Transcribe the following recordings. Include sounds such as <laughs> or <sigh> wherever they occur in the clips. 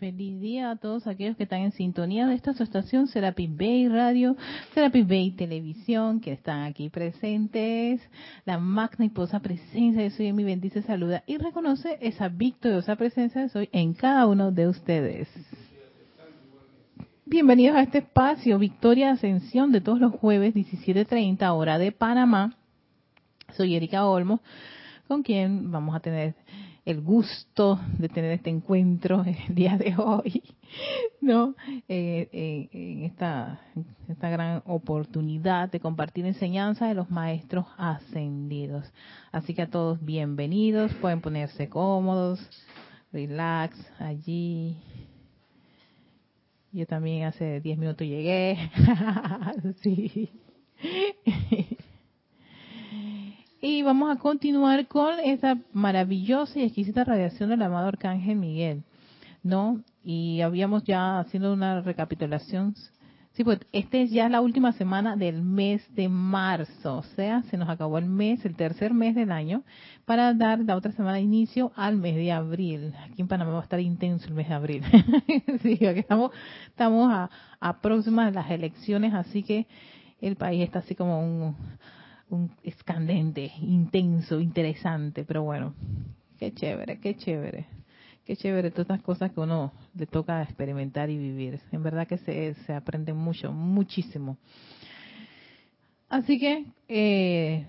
Feliz día a todos aquellos que están en sintonía de esta estación Serapis Bay Radio, Serapis Bay Televisión, que están aquí presentes. La magna y posa presencia de Soy mi bendice, saluda y reconoce esa victoriosa presencia de Soy en cada uno de ustedes. Bienvenidos a este espacio, Victoria Ascensión, de todos los jueves, 17.30, hora de Panamá. Soy Erika Olmo, con quien vamos a tener el gusto de tener este encuentro <laughs> el día de hoy, ¿no? Eh, eh, en esta, esta gran oportunidad de compartir enseñanza de los maestros ascendidos. Así que a todos bienvenidos, pueden ponerse cómodos, relax allí. Yo también hace 10 minutos llegué. <laughs> sí. Y vamos a continuar con esa maravillosa y exquisita radiación del amado Arcángel Miguel, ¿no? Y habíamos ya haciendo una recapitulación. Sí, pues esta es ya la última semana del mes de marzo, o sea, se nos acabó el mes, el tercer mes del año, para dar la otra semana de inicio al mes de abril. Aquí en Panamá va a estar intenso el mes de abril. <laughs> sí, aquí estamos, estamos a, a próximas las elecciones, así que el país está así como un un escandente, intenso, interesante, pero bueno, qué chévere, qué chévere, qué chévere todas estas cosas que uno le toca experimentar y vivir. En verdad que se, se aprende mucho, muchísimo. Así que eh,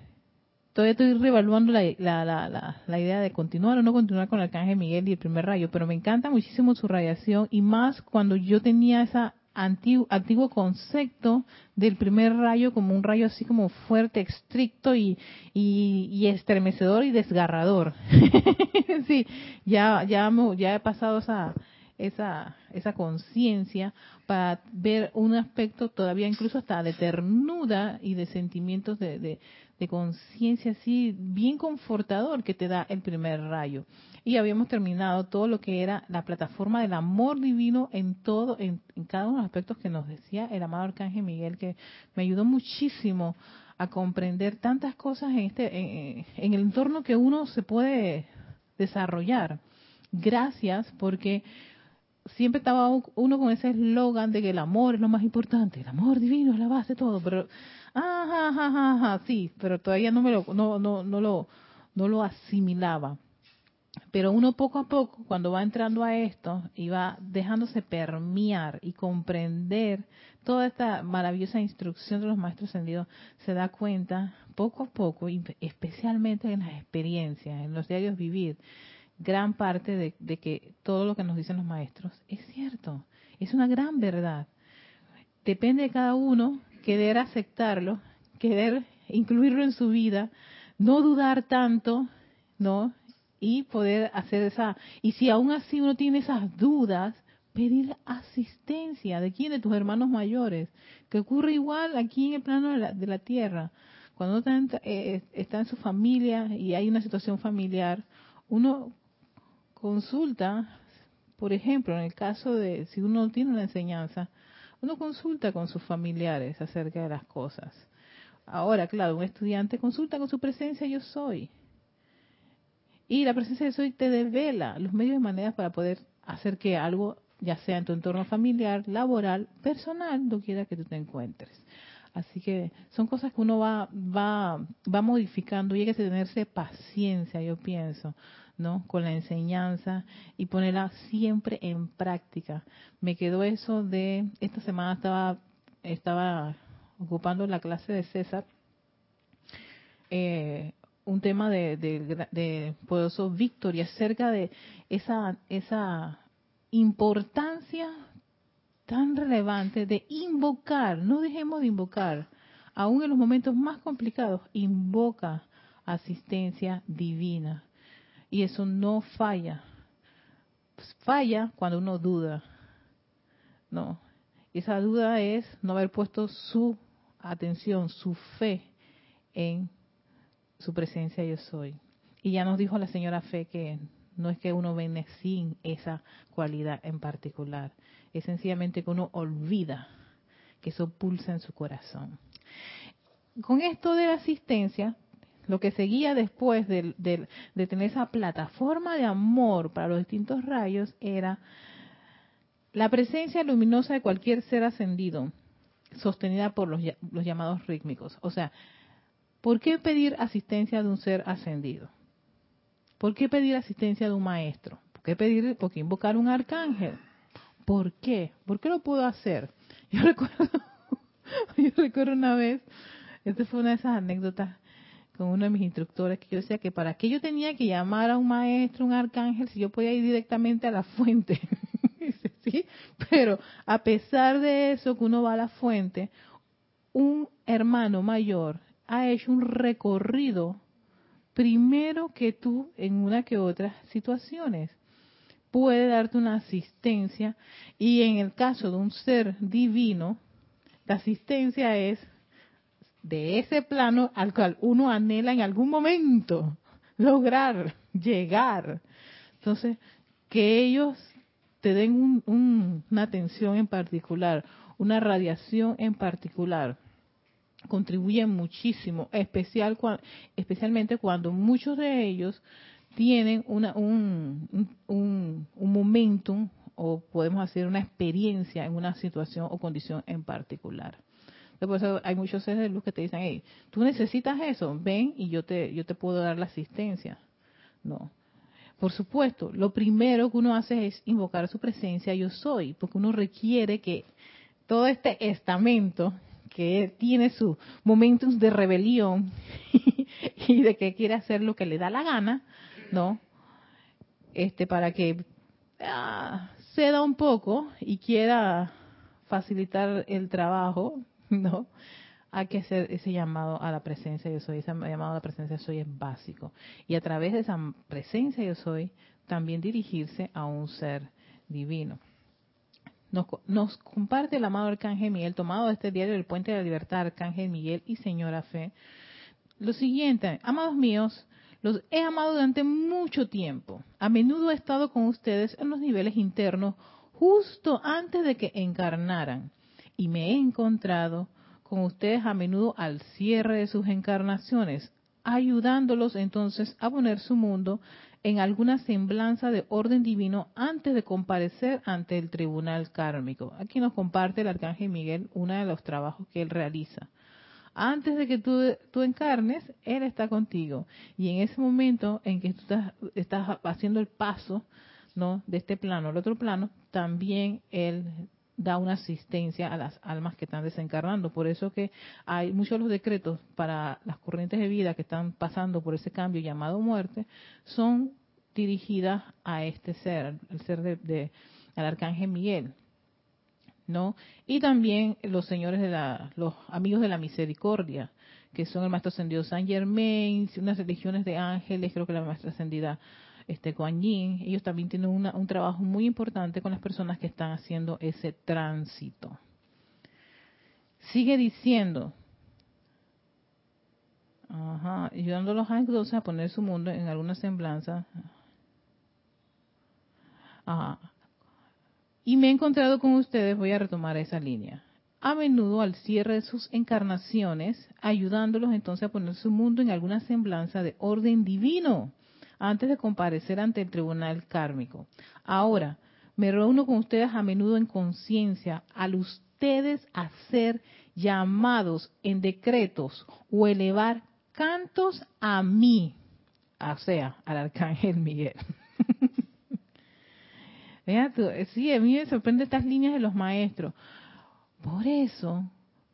todavía estoy reevaluando la, la, la, la, idea de continuar o no continuar con el Arcángel Miguel y el primer rayo, pero me encanta muchísimo su radiación y más cuando yo tenía esa antiguo, concepto del primer rayo como un rayo así como fuerte, estricto y, y, estremecedor y desgarrador. <laughs> sí, ya, ya, ya he pasado esa, esa, esa conciencia para ver un aspecto todavía incluso hasta de ternura y de sentimientos de, de, de conciencia así bien confortador que te da el primer rayo y habíamos terminado todo lo que era la plataforma del amor divino en todo, en, cada uno de los aspectos que nos decía el amado Arcángel Miguel, que me ayudó muchísimo a comprender tantas cosas en este, en, el entorno que uno se puede desarrollar. Gracias, porque siempre estaba uno con ese eslogan de que el amor es lo más importante, el amor divino es la base de todo, pero ajá, ajá, ajá, sí, pero todavía no me lo no no no lo no lo asimilaba. Pero uno poco a poco, cuando va entrando a esto y va dejándose permear y comprender toda esta maravillosa instrucción de los maestros ascendidos, se da cuenta poco a poco, especialmente en las experiencias, en los diarios vivir, gran parte de, de que todo lo que nos dicen los maestros es cierto, es una gran verdad. Depende de cada uno querer aceptarlo, querer incluirlo en su vida, no dudar tanto, ¿no? y poder hacer esa, y si aún así uno tiene esas dudas, pedir asistencia de quién, de tus hermanos mayores, que ocurre igual aquí en el plano de la, tierra. Cuando uno está en, eh, está en su familia y hay una situación familiar, uno consulta, por ejemplo, en el caso de si uno tiene una enseñanza, uno consulta con sus familiares acerca de las cosas. Ahora, claro, un estudiante consulta con su presencia yo soy. Y la presencia de Soy te devela los medios y maneras para poder hacer que algo, ya sea en tu entorno familiar, laboral, personal, lo quiera que tú te encuentres. Así que son cosas que uno va, va, va modificando y hay que tenerse paciencia, yo pienso, ¿no? Con la enseñanza y ponerla siempre en práctica. Me quedó eso de, esta semana estaba, estaba ocupando la clase de César, eh, un tema de, de, poderoso Victoria acerca de esa, esa importancia tan relevante de invocar, no dejemos de invocar, aún en los momentos más complicados, invoca asistencia divina. Y eso no falla. Falla cuando uno duda. No. Esa duda es no haber puesto su atención, su fe en su presencia yo soy. Y ya nos dijo la señora Fe que no es que uno viene sin esa cualidad en particular, es sencillamente que uno olvida que eso pulsa en su corazón. Con esto de la asistencia, lo que seguía después de, de, tener esa plataforma de amor para los distintos rayos era La presencia luminosa de cualquier ser ascendido, sostenida por los, los llamados rítmicos. O sea, ¿por qué pedir asistencia de un ser ascendido? ¿Por qué pedir asistencia de un maestro? ¿Por qué pedir, por qué invocar un arcángel? ¿Por qué? ¿Por qué lo puedo hacer? <laughs> Yo recuerdo, <laughs> yo recuerdo una vez, esta fue una de esas anécdotas con uno de mis instructores que yo decía que para qué yo tenía que llamar a un maestro, un arcángel, si yo podía ir directamente a la fuente. <laughs> ¿Sí? Pero a pesar de eso que uno va a la fuente, un hermano mayor ha hecho un recorrido primero que tú en una que otras situaciones. Puede darte una asistencia y en el caso de un ser divino, la asistencia es de ese plano al cual uno anhela en algún momento <laughs> lograr llegar. Entonces, que ellos te den una atención en particular, una radiación en particular, contribuyen muchísimo, especial, especialmente cuando muchos de ellos tienen una, un, un, un momentum o podemos hacer una experiencia en una situación o condición en particular. Por eso hay muchos seres de luz que te dicen, hey, tú necesitas eso, ven y yo te, yo te puedo dar la asistencia. No. Por supuesto, lo primero que uno hace es invocar su presencia yo soy, porque uno requiere que todo este estamento que tiene su momentos de rebelión <laughs> y de que quiere hacer lo que le da la gana, ¿no? Este para que ah, ceda un poco y quiera facilitar el trabajo, ¿no? Hay que hacer ese llamado a la presencia yo soy. Ese llamado a la presencia yo soy es básico. Y a través de esa presencia yo soy, también dirigirse a un ser divino. Nos, comparte el amado Arcángel Miguel, tomado de este diario del Puente de la Libertad, Arcángel Miguel y Señora Fe. Lo siguiente, amados míos, los he amado durante mucho tiempo. A menudo he estado con ustedes en los niveles internos justo antes de que encarnaran y me he encontrado con ustedes a menudo al cierre de sus encarnaciones, ayudándolos entonces a poner su mundo en alguna semblanza de orden divino antes de comparecer ante el tribunal kármico. Aquí nos comparte el arcángel Miguel uno de los trabajos que él realiza. Antes de que tú, tú encarnes, él está contigo. Y en ese momento en que tú estás, estás haciendo el paso ¿no? de este plano al otro plano, también él da una asistencia a las almas que están desencarnando. Por eso que hay muchos de los decretos para las corrientes de vida que están pasando por ese cambio llamado muerte, son dirigidas a este ser, el ser de, al arcángel Miguel. ¿No? Y también los señores de la, los amigos de la misericordia, que son el maestro ascendido San Germain, unas religiones de ángeles, creo que la maestra ascendida este Kuan ellos también tienen un trabajo muy importante con las personas que están haciendo ese tránsito. Sigue diciendo, ajá, ayudando a los a poner su mundo en alguna semblanza. Y me he encontrado con ustedes, voy a retomar esa línea. A menudo al cierre de sus encarnaciones, ayudándolos entonces a poner su mundo en alguna semblanza de orden divino antes de comparecer ante el tribunal kármico. Ahora, me reúno con ustedes a menudo en conciencia al ustedes hacer llamados en decretos o elevar cantos a mí, o sea, al arcángel Miguel. <laughs> sí, a mí me sorprende estas líneas de los maestros. Por eso,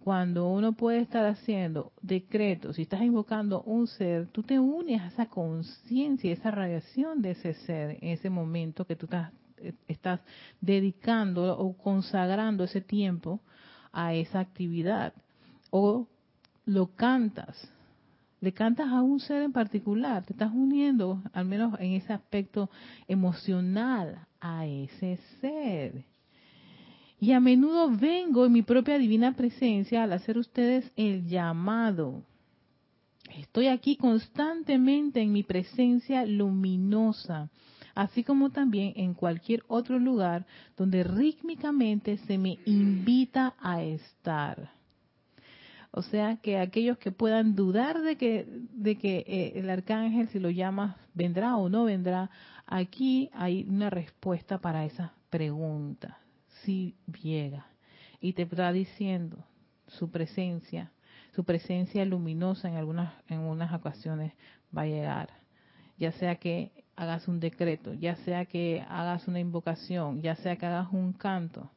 cuando uno puede estar haciendo decretos y estás invocando un ser, tú te unes a esa conciencia, esa radiación de ese ser en ese momento que tú estás, eh, estás dedicando o consagrando ese tiempo a esa actividad. O lo cantas, le cantas a un ser en particular, te estás uniendo, al menos en ese aspecto emocional, a ese ser. Y a menudo vengo en mi propia divina presencia al hacer ustedes el llamado. Estoy aquí constantemente en mi presencia luminosa, así como también en cualquier otro lugar donde rítmicamente se me invita a estar. O sea que aquellos que puedan dudar de que, de que eh, el arcángel, si lo llamas, vendrá o no vendrá, aquí hay una respuesta para esa pregunta sí llega y te está diciendo su presencia, su presencia luminosa en algunas en unas ocasiones va a llegar. Ya sea que hagas un decreto, ya sea que hagas una invocación, ya sea que hagas un canto,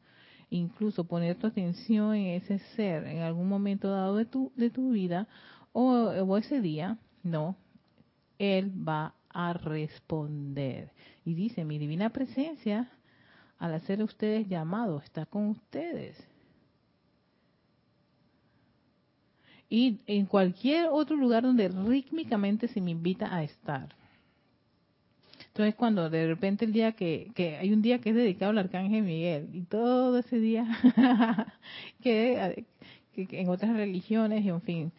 incluso poner tu atención en ese ser en algún momento dado de tu, de tu vida o, o ese día, no, él va a responder. Y dice, mi divina presencia, al hacer ustedes llamados, está con ustedes. Y en cualquier otro lugar donde rítmicamente se me invita a estar. Entonces cuando de repente el día que, que hay un día que es dedicado al Arcángel Miguel y todo ese día <laughs> que, en otras religiones y en fin,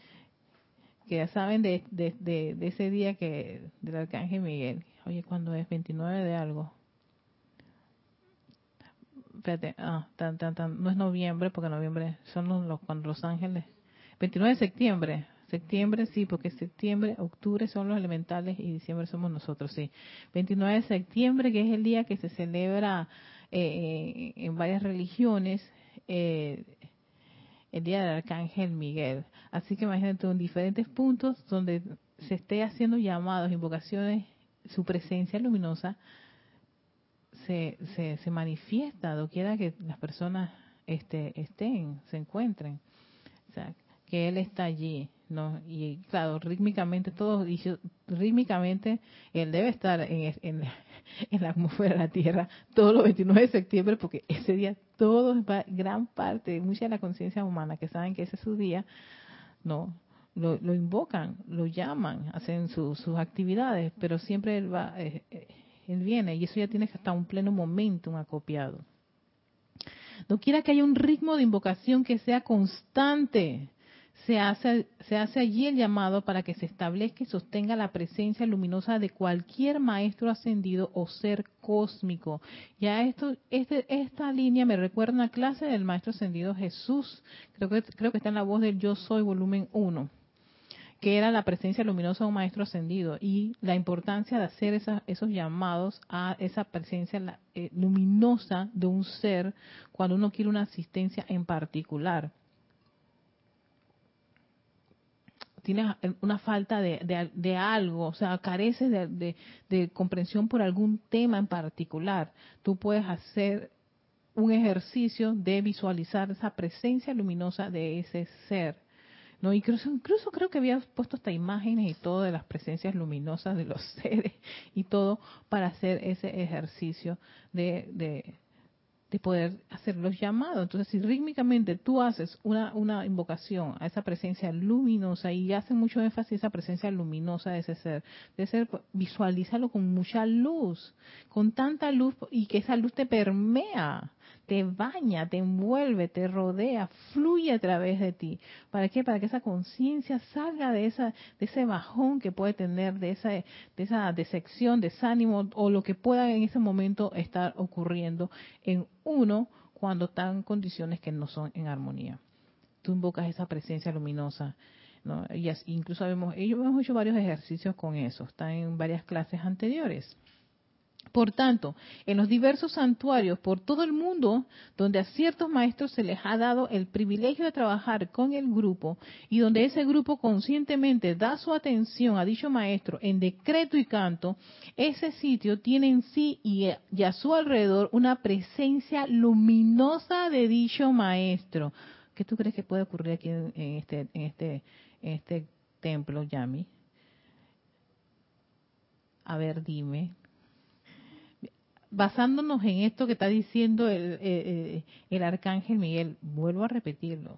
que ya saben de, de, de, ese día que del Arcángel Miguel. Oye, cuando es 29 de algo. Espérate, ah, tan, tan, tan, no es noviembre, porque noviembre son los, cuando los ángeles. 29 de septiembre, Septiembre sí, porque septiembre, octubre son los elementales y diciembre somos nosotros, sí. 29 de septiembre, que es el día que se celebra eh, en varias religiones, eh, el día del Arcángel Miguel. Así que imagínate en diferentes puntos donde se esté haciendo llamados, invocaciones, su presencia luminosa se, se, se manifiesta doquiera que las personas este, estén, se encuentren. Que Él está allí, ¿no? Y claro, rítmicamente, todos, rítmicamente, Él debe estar en, en, <laughs> en, la atmósfera de la Tierra todos los 29 de septiembre, porque ese día todos, gran parte, mucha de la conciencia humana que saben que ese es su día, ¿no? Lo, lo invocan, lo llaman, hacen sus actividades, pero siempre Él va, eh, eh, Él viene, y eso ya tiene hasta un pleno momento, un acopiado. No quiera que haya un ritmo de invocación que sea constante, se hace, se hace allí el llamado para que se establezca y sostenga la presencia luminosa de cualquier maestro ascendido o ser cósmico. Ya esto, este, esta línea me recuerda una clase del maestro ascendido Jesús, creo que, creo que está en la voz del Yo Soy, volumen 1 que era la presencia luminosa de un maestro ascendido y la importancia de hacer esos llamados a esa presencia eh, luminosa de un ser cuando uno quiere una asistencia en particular. tienes una falta de, de, algo, o sea, careces de, de, comprensión por algún tema en particular, tú puedes hacer un ejercicio de visualizar esa presencia luminosa de ese ser. ¿No? Incluso, incluso creo que había puesto hasta imágenes y todo de las presencias luminosas de los <laughs> seres y todo para hacer ese ejercicio de, de poder hacer los llamados. Entonces, si rítmicamente tú haces una, una invocación a esa presencia luminosa y hace mucho énfasis esa presencia luminosa de ese ser, de ser, visualízalo con mucha luz, con tanta luz y que esa luz te permea te baña, te envuelve, te rodea, fluye a través de ti. ¿Para qué? Para que esa conciencia salga de esa de ese bajón que puede tener, de esa de esa desección, desánimo o lo que pueda en ese momento estar ocurriendo en uno cuando están condiciones que no son en armonía. Tú invocas esa presencia luminosa. incluso hemos, hemos hecho varios ejercicios con eso, están en varias clases anteriores. Por tanto, en los diversos santuarios por todo el mundo, donde a ciertos maestros se les ha dado el privilegio de trabajar con el grupo y donde ese grupo conscientemente da su atención a dicho maestro en decreto y canto, ese sitio tiene en sí y, a su alrededor una presencia luminosa de dicho maestro. ¿Qué tú crees que puede ocurrir aquí en, este, en este, en este templo, Yami? A ver, dime, basándonos en esto que está diciendo el, el, arcángel Miguel, vuelvo a repetirlo,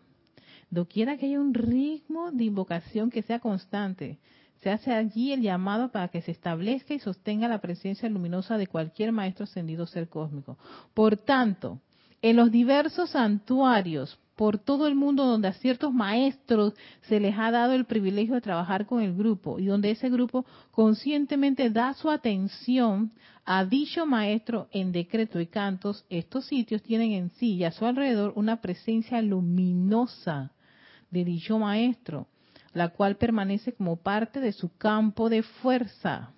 doquiera que haya un ritmo de invocación que sea constante, se hace allí el llamado para que se establezca y sostenga la presencia luminosa de cualquier maestro ascendido ser cósmico. Por tanto, en los diversos santuarios por todo el mundo donde a ciertos maestros se les ha dado el privilegio de trabajar con el grupo y donde ese grupo conscientemente da su atención a dicho maestro en decreto y cantos, estos sitios tienen en sí y a su alrededor una presencia luminosa de dicho maestro, la cual permanece como parte de su campo de fuerza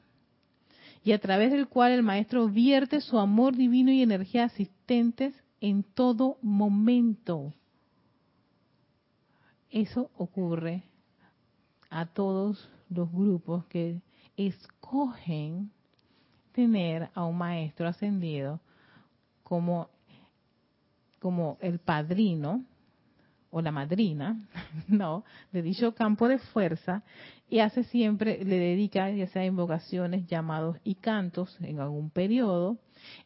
y a través del cual el maestro vierte su amor divino y energía asistentes en todo momento. Eso ocurre a todos los grupos que escogen tener a un maestro ascendido como, como el padrino o la madrina, <laughs> no, de dicho campo de fuerza y hace siempre, le dedica ya sea invocaciones, llamados y cantos en algún periodo.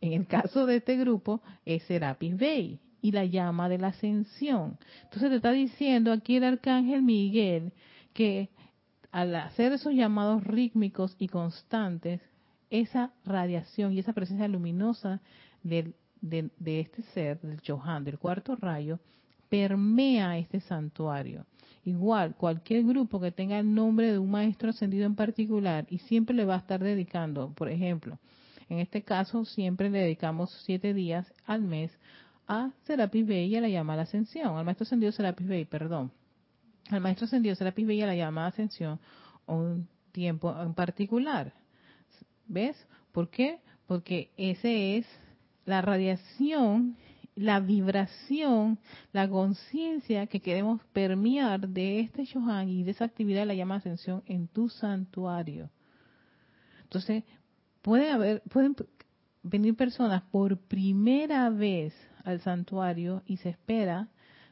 En el caso de este grupo es Serapis Bey y la llama de la ascensión. Entonces te está diciendo aquí el arcángel Miguel que al hacer esos llamados rítmicos y constantes, esa radiación y esa presencia luminosa de, este ser, del Johan, del cuarto rayo, permea este santuario. Igual, cualquier grupo que tenga el nombre de un maestro ascendido en particular y siempre le va a estar dedicando, por ejemplo, en este caso siempre le dedicamos siete días al mes a Serapis Bey y a la llamada ascensión, al maestro ascendido Serapis Bey, perdón. Al maestro ascendido Serapis Bey y a la llamada ascensión un tiempo en particular. ¿Ves? ¿Por qué? Porque ese es la radiación, la vibración, la conciencia que queremos permear de este Shohan y de esa actividad de la llama ascensión en tu santuario. Entonces, puede haber, pueden venir personas por primera vez al santuario y se espera,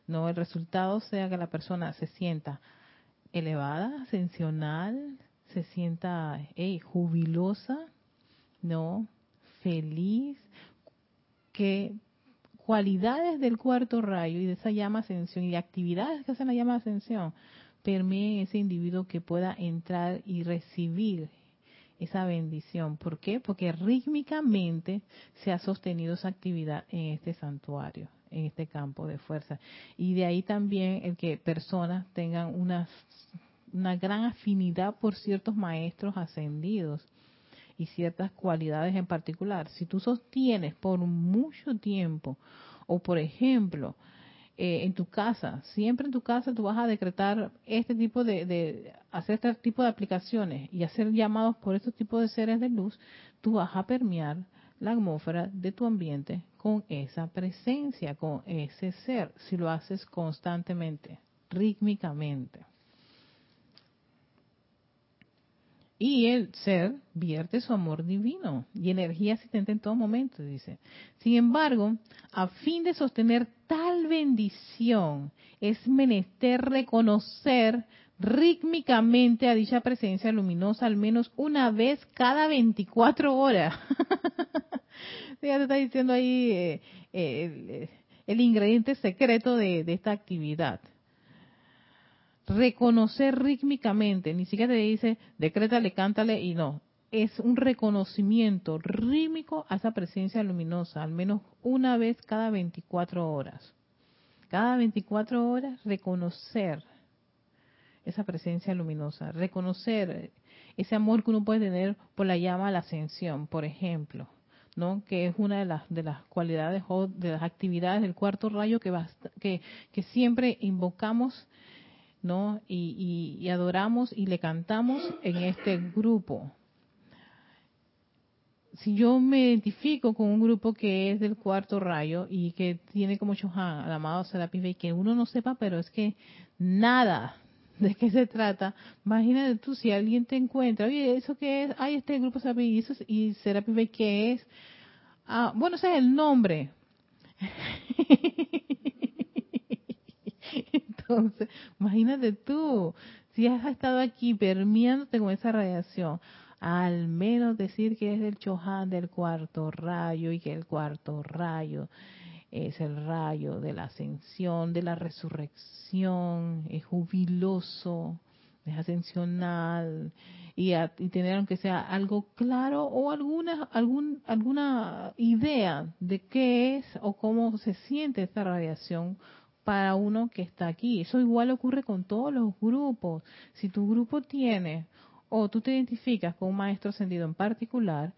no, el resultado sea que la persona se sienta elevada, ascensional, se sienta jubilosa, ¿no? Feliz, que cualidades del cuarto rayo y de esa llama ascensión y actividades que hacen la llama ascensión permeen ese individuo que pueda entrar y recibir esa bendición. ¿Por qué? Porque rítmicamente se ha sostenido esa actividad en este santuario, en este campo de fuerza. Y de ahí también el que personas tengan una, una gran afinidad por ciertos maestros ascendidos y ciertas cualidades en particular. Si tú sostienes por mucho tiempo, o por ejemplo, eh, en tu casa, siempre en tu casa tú vas a decretar este tipo de, de, hacer este tipo de aplicaciones y hacer llamados por estos tipos de seres de luz, tú vas a permear la atmósfera de tu ambiente con esa presencia, con ese ser, si lo haces constantemente, rítmicamente. Y el ser vierte su amor divino y energía asistente en todo momento, dice. Sin embargo, a fin de sostener tal bendición, es menester reconocer rítmicamente a dicha presencia luminosa al menos una vez cada 24 horas. <laughs> ya te está diciendo ahí eh, eh, el, ingrediente secreto de esta actividad reconocer rítmicamente, ni siquiera te dice decrétale, cántale y no. Es un reconocimiento rítmico a esa presencia luminosa, al menos una vez cada 24 horas. Cada 24 horas reconocer esa presencia luminosa, reconocer ese amor que uno puede tener por la llama a la ascensión, por ejemplo, ¿no? que es una de las de las cualidades o de las actividades del cuarto rayo que, que, que siempre invocamos ¿no? Y, adoramos y le cantamos en este grupo. Si yo me identifico con un grupo que es del cuarto rayo y que tiene como Chohan, al amado Serapis y que uno no sepa, pero es que nada <laughs> de qué se trata, imagínate tú si alguien te encuentra, oye, ¿eso qué es? Ay, este grupo Serapis y Serapis Bey, ¿qué es? Ah, bueno, ese es el nombre. <laughs> Entonces, <laughs> imagínate tú, si has estado aquí permeándote con esa radiación, al menos decir que es el Chohan del cuarto rayo y que el cuarto rayo es el rayo de la ascensión, de la resurrección, es jubiloso, es ascensional y, y, tener aunque sea algo claro o alguna algún, alguna idea de qué es o cómo se siente esta radiación para uno que está aquí. Eso igual ocurre con todos los grupos. Si tu grupo tiene o tú te identificas con un maestro ascendido en particular,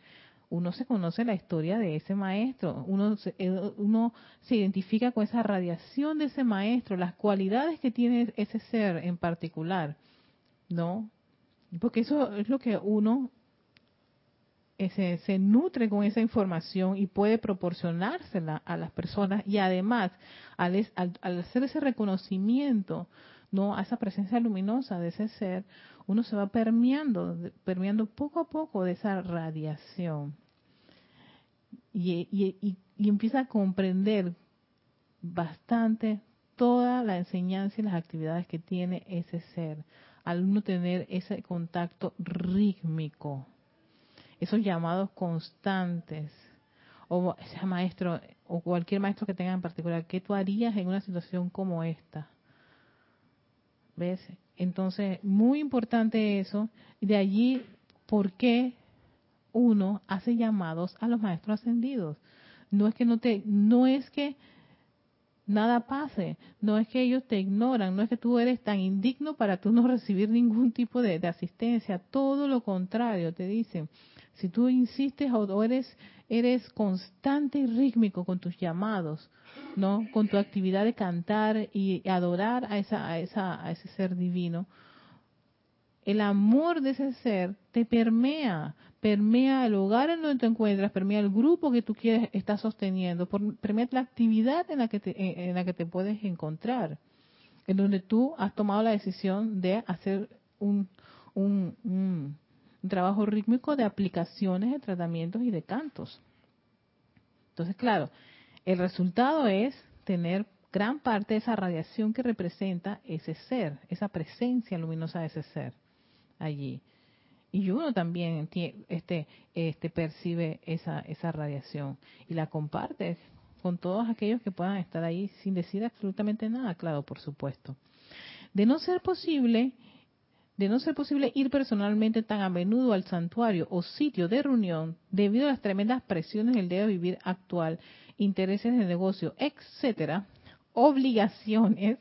uno se conoce la historia de ese maestro, uno se, eh, uno se identifica con esa radiación de ese maestro, las cualidades que tiene ese ser en particular, ¿no? Porque eso es lo que uno se, se, nutre con esa información y puede proporcionársela a las personas. Y además al, al, hacer ese reconocimiento no a esa presencia luminosa de ese ser uno se va permeando permeando poco a poco de esa radiación. Y, y, y empieza a comprender bastante toda la enseñanza y las actividades que tiene ese ser al uno tener ese contacto rítmico esos llamados constantes, o ese maestro, o cualquier maestro que tenga en particular, ¿qué tú harías en una situación como esta? ¿Ves? Entonces, muy importante eso. De allí, ¿por qué uno hace llamados a los maestros ascendidos? No es que no te, no es que nada pase. No es que ellos te ignoran, no es que tú eres tan indigno para tú no <laughs> recibir ningún tipo de, asistencia, todo lo contrario, te dicen, si tú insistes o eres, eres constante y rítmico con tus llamados, ¿no? Con tu actividad de cantar y adorar a, esa, a, esa, a ese ser divino, el amor de ese ser te permea, permea el hogar en donde te encuentras, permea el grupo que tú quieres estar sosteniendo, permea la actividad en la que te, en la que te puedes encontrar, en donde tú has tomado la decisión de hacer un, un, un un trabajo rítmico de aplicaciones, de tratamientos y de cantos. Entonces, claro, el resultado es tener gran parte de esa radiación que representa ese ser, esa presencia luminosa de ese ser allí. Y uno también este, este, percibe esa, esa radiación y la comparte con todos aquellos que puedan estar ahí sin decir absolutamente nada, claro, por supuesto. De no ser posible, de no ser posible ir personalmente tan a menudo al santuario o sitio de reunión debido a las tremendas presiones del día de vivir actual, intereses de negocio, etcétera, obligaciones,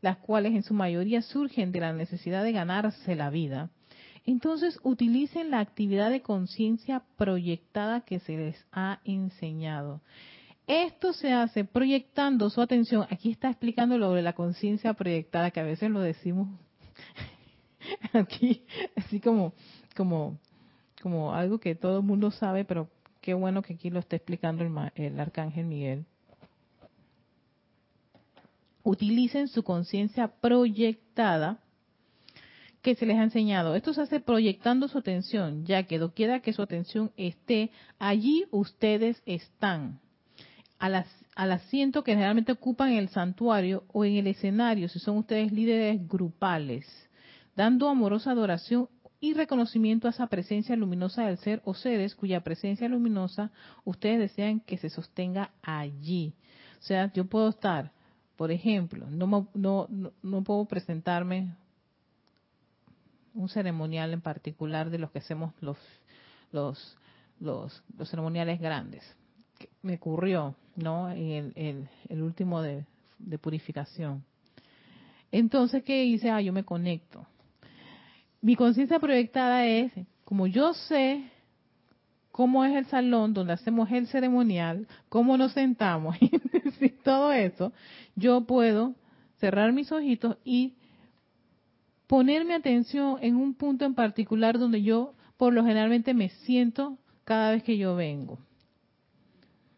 las cuales en su mayoría surgen de la necesidad de ganarse la vida, entonces utilicen la actividad de conciencia proyectada que se les ha enseñado. Esto se hace proyectando su atención. Aquí está explicando lo de la conciencia proyectada, que a veces lo decimos <laughs> aquí, así como, como, como algo que todo el mundo sabe, pero qué bueno que aquí lo está explicando el, el arcángel Miguel. Utilicen su conciencia proyectada que se les ha enseñado. Esto se hace proyectando su atención, ya que doquiera que su atención esté, allí ustedes están. Al, al asiento que generalmente ocupan en el santuario o en el escenario, si son ustedes líderes grupales dando amorosa adoración y reconocimiento a esa presencia luminosa del ser o seres cuya presencia luminosa ustedes desean que se sostenga allí. O sea, yo puedo estar, por ejemplo, no, no, no puedo presentarme un ceremonial en particular de los que hacemos los, los, los, ceremoniales grandes. Me ocurrió, ¿no? En el, el, último de, de purificación. Entonces, ¿qué hice? Ah, yo me conecto mi conciencia proyectada es, como yo sé cómo es el salón donde hacemos el ceremonial, cómo nos sentamos <laughs> y todo eso, yo puedo cerrar mis ojitos y poner mi atención en un punto en particular donde yo por lo generalmente me siento cada vez que yo vengo.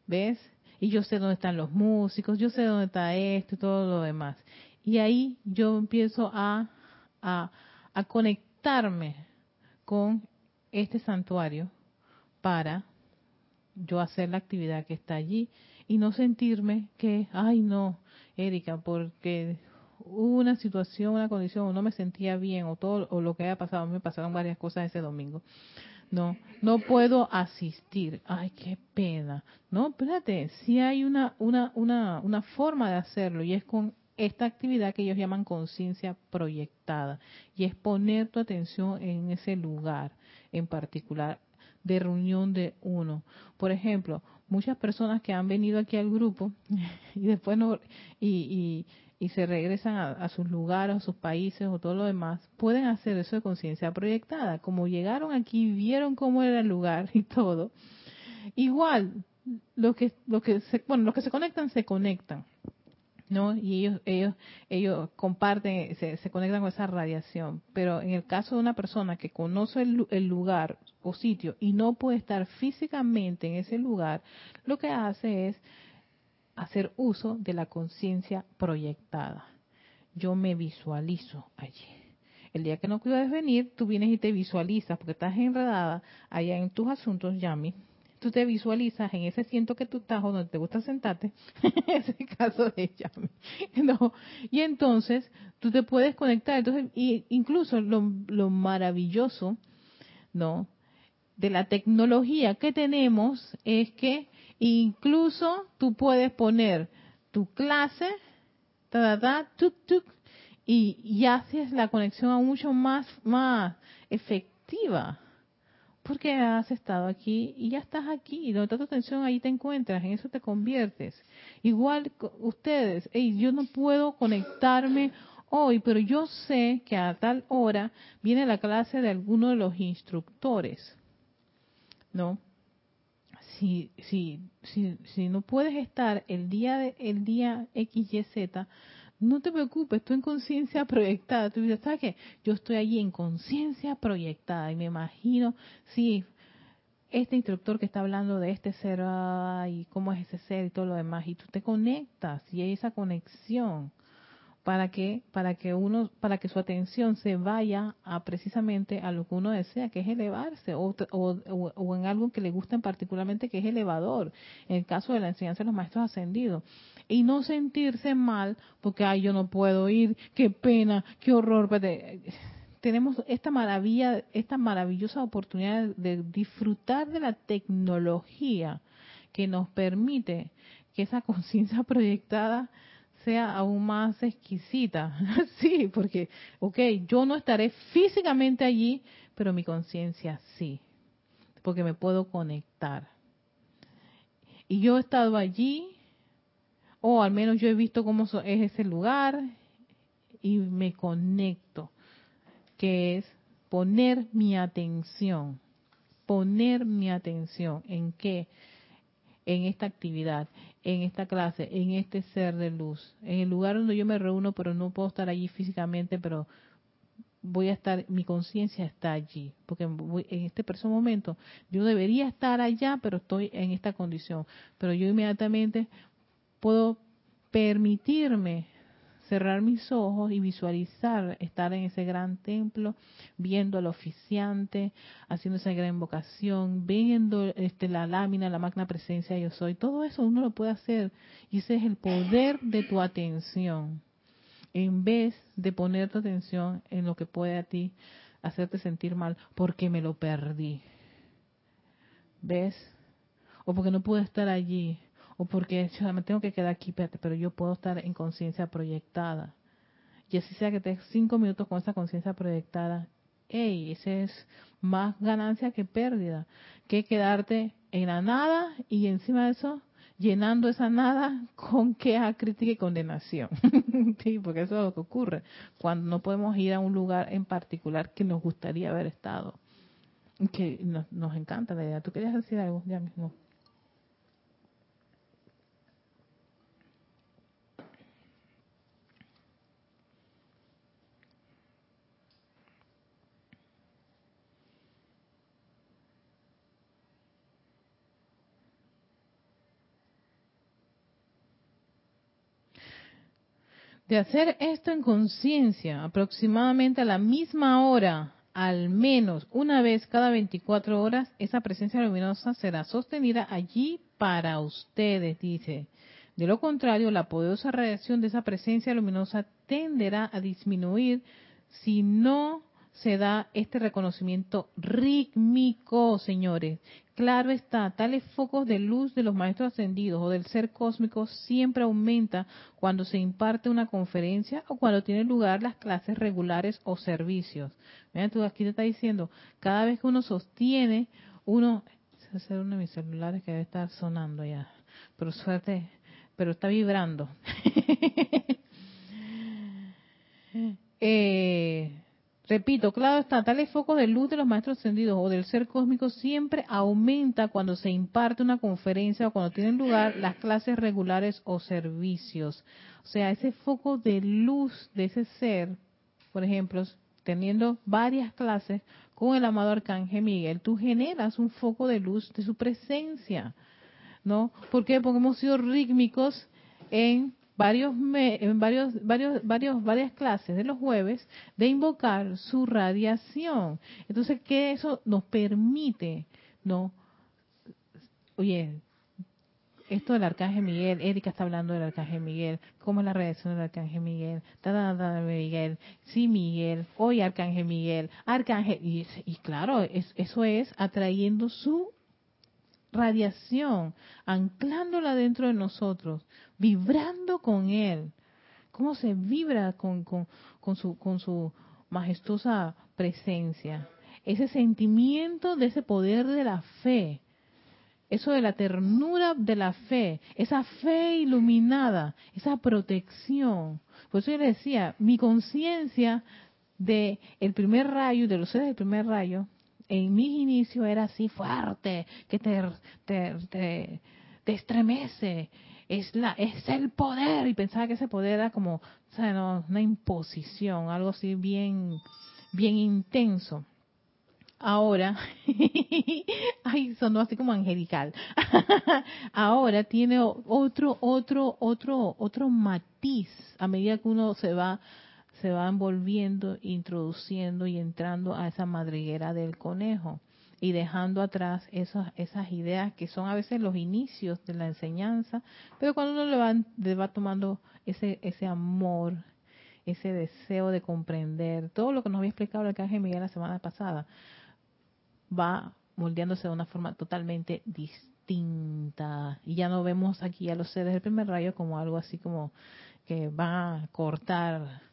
¿Ves? Y yo sé dónde están los músicos, yo sé dónde está esto y todo lo demás. Y ahí yo empiezo a, a, a conectar con este santuario para yo hacer la actividad que está allí y no sentirme que, ay no, Erika, porque hubo una situación, una condición, o no me sentía bien, o todo, o lo que haya pasado, me pasaron varias cosas ese domingo. No, no puedo asistir. Ay, qué pena. No, espérate, sí hay una, una, una, una forma de hacerlo y es con esta actividad que ellos llaman conciencia proyectada y es poner tu atención en ese lugar en particular de reunión de uno. Por ejemplo, muchas personas que han venido aquí al grupo <laughs> y después no y, y, se regresan a, a, sus lugares, a sus países o todo lo demás, pueden hacer eso de conciencia proyectada. Como llegaron aquí, vieron cómo era el lugar y todo. Igual, los que, los que se, bueno, los que se conectan se conectan ¿no? Y ellos, ellos, ellos comparten, se, se, conectan con esa radiación. Pero en el caso de una persona que conoce el, el, lugar o sitio y no puede estar físicamente en ese lugar, lo que hace es hacer uso de la conciencia proyectada. Yo me visualizo allí. El día que no puedes venir, tú vienes y te visualizas porque estás enredada allá en tus asuntos, Yami, tú te visualizas en ese asiento que tú estás o donde te gusta sentarte, <laughs> en ese caso de ella, ¿no? Y entonces tú te puedes conectar. Entonces, y incluso lo, lo maravilloso, ¿no? De la tecnología que tenemos es que incluso tú puedes poner tu clase, ta, ta, tuk, tuk, y, y haces la conexión mucho más, más efectiva porque has estado aquí y ya estás aquí, donde está tu atención ahí te encuentras, en eso te conviertes. Igual ustedes, yo no puedo conectarme hoy, pero yo sé que a tal hora viene la clase de alguno de los instructores, ¿no? Si, si, si, si no puedes estar el día, de, el día X, Y, Z, no te preocupes, tú en conciencia proyectada. Tú dices, ¿sabes qué? Yo estoy allí en conciencia proyectada y me imagino, sí, este instructor que está hablando de este ser y cómo es ese ser y todo lo demás, y tú te conectas y hay esa conexión para que para que uno para que su atención se vaya a precisamente a lo que uno desea que es elevarse o, en algo que le gusta en particularmente que es elevador en el caso de la enseñanza de los maestros ascendidos. Y no sentirse mal porque ay yo no puedo ir qué pena qué horror tenemos esta maravilla esta maravillosa oportunidad de disfrutar de la tecnología que nos permite que esa <laughs> conciencia proyectada sea aún más exquisita. <laughs> sí, porque, ok, yo no estaré físicamente allí, pero mi conciencia sí, porque me puedo conectar. Y yo he estado allí, o al menos yo he visto cómo es ese lugar, y me conecto, que es poner mi atención, poner mi atención en qué, en esta actividad, en esta clase, en este ser de luz, en el lugar donde yo me reúno, pero no puedo estar allí físicamente, pero voy a estar, mi conciencia está allí, porque en este preciso momento yo debería estar allá, pero estoy en esta condición, pero yo inmediatamente puedo permitirme cerrar mis ojos y visualizar estar en ese gran templo, viendo al oficiante, haciendo esa gran invocación, viendo este, la lámina, la magna presencia yo soy. Todo eso uno lo puede hacer y ese es el poder de tu atención. En vez de poner tu atención en lo que puede a ti hacerte sentir mal porque me lo perdí. ¿Ves? O porque no pude estar allí o porque yo me tengo que quedar aquí, pero yo puedo estar en conciencia proyectada. Y así sea que te cinco minutos con esa conciencia proyectada, hey, ese es más ganancia que pérdida, que quedarte en la nada y encima de eso llenando esa nada con queja, crítica y condenación. <laughs> sí, porque eso es lo que ocurre cuando no podemos ir a un lugar en particular que nos gustaría haber estado. Que nos, nos encanta la idea. ¿Tú querías decir algo? Ya mismo. De hacer esto en conciencia, aproximadamente a la misma hora, al menos una vez cada 24 horas, esa presencia luminosa será sostenida allí para ustedes, dice. De lo contrario, la poderosa radiación de esa presencia luminosa tenderá a disminuir si no se da este reconocimiento rítmico, señores. Claro está, tales focos de luz de los maestros ascendidos o del ser cósmico siempre aumenta cuando se imparte una conferencia o cuando tienen lugar las clases regulares o servicios. Mira, tú aquí te está diciendo, cada vez que uno sostiene, uno, es uno de mis celulares que debe estar sonando ya, pero suerte, pero está vibrando. <laughs> eh, Repito, claro está, tales focos de luz de los maestros ascendidos o del ser cósmico siempre aumenta cuando se imparte una conferencia o cuando tienen lugar las clases regulares o servicios. O sea, ese foco de luz de ese ser, por ejemplo, teniendo varias clases con el amado Arcángel Miguel, tú generas un foco de luz de su presencia. ¿No? ¿Por qué? Porque hemos sido rítmicos en varios, en varios, varios, varios, varias clases de los jueves de invocar su radiación. Entonces, ¿qué eso nos permite? No, oye, esto del Arcángel Miguel, Erika está hablando del Arcángel Miguel, ¿cómo es la reacción del Arcángel Miguel? Da, Miguel, sí Miguel, hoy Arcángel Miguel, Arcángel, y, claro, eso es atrayendo su radiación, anclándola dentro de nosotros, vibrando con Él. ¿Cómo se vibra con, con, su, con su majestuosa presencia? Ese sentimiento de ese poder de la fe, eso de la ternura de la fe, esa fe iluminada, esa protección. Por eso yo le decía, mi conciencia de el primer rayo, de los seres del primer rayo, en mis inicios era así fuerte, que te, estremece, es la es el poder y pensaba que ese poder era como una imposición algo así bien bien intenso. Ahora <laughs> ay sonó así como angelical. <laughs> Ahora tiene otro otro otro otro matiz a medida que uno se va se va envolviendo, introduciendo y entrando a esa madriguera del conejo y dejando atrás esas, esas ideas que son a veces los inicios de la enseñanza, pero cuando uno le va, tomando ese, ese amor, ese deseo de comprender, todo lo que nos había explicado el arcángel Miguel la semana pasada, va moldeándose de una forma totalmente distinta. Y ya no vemos aquí a los seres del primer rayo como algo así como que va a cortar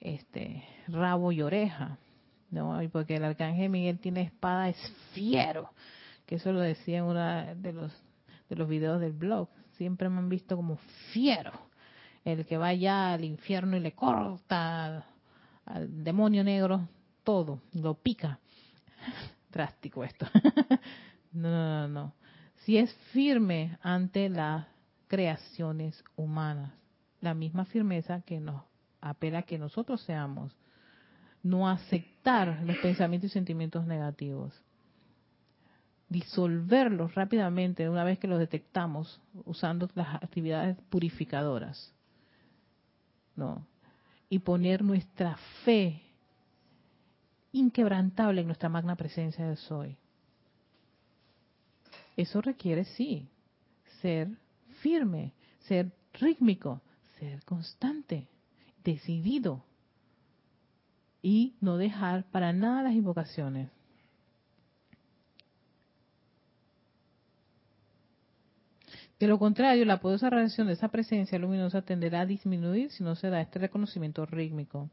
este rabo y oreja, ¿no? porque el arcángel Miguel tiene espada, es fiero, que eso lo decía en uno de los de los videos del blog. Siempre me han visto como fiero, el que vaya al infierno y le corta al demonio negro todo, lo pica. <laughs> Drástico esto. <laughs> no, no, no, no. Si es firme ante las creaciones humanas, la misma firmeza que nos apela a que nosotros seamos, no aceptar los pensamientos y sentimientos negativos, disolverlos rápidamente una vez que los detectamos usando las actividades purificadoras, ¿no? Y poner nuestra fe inquebrantable en nuestra magna presencia de Soy. Eso requiere, sí, ser firme, ser rítmico, ser constante decidido y no dejar para nada las invocaciones. De lo contrario, la poderosa radiación de esa presencia luminosa tenderá a disminuir si no se da este reconocimiento rítmico.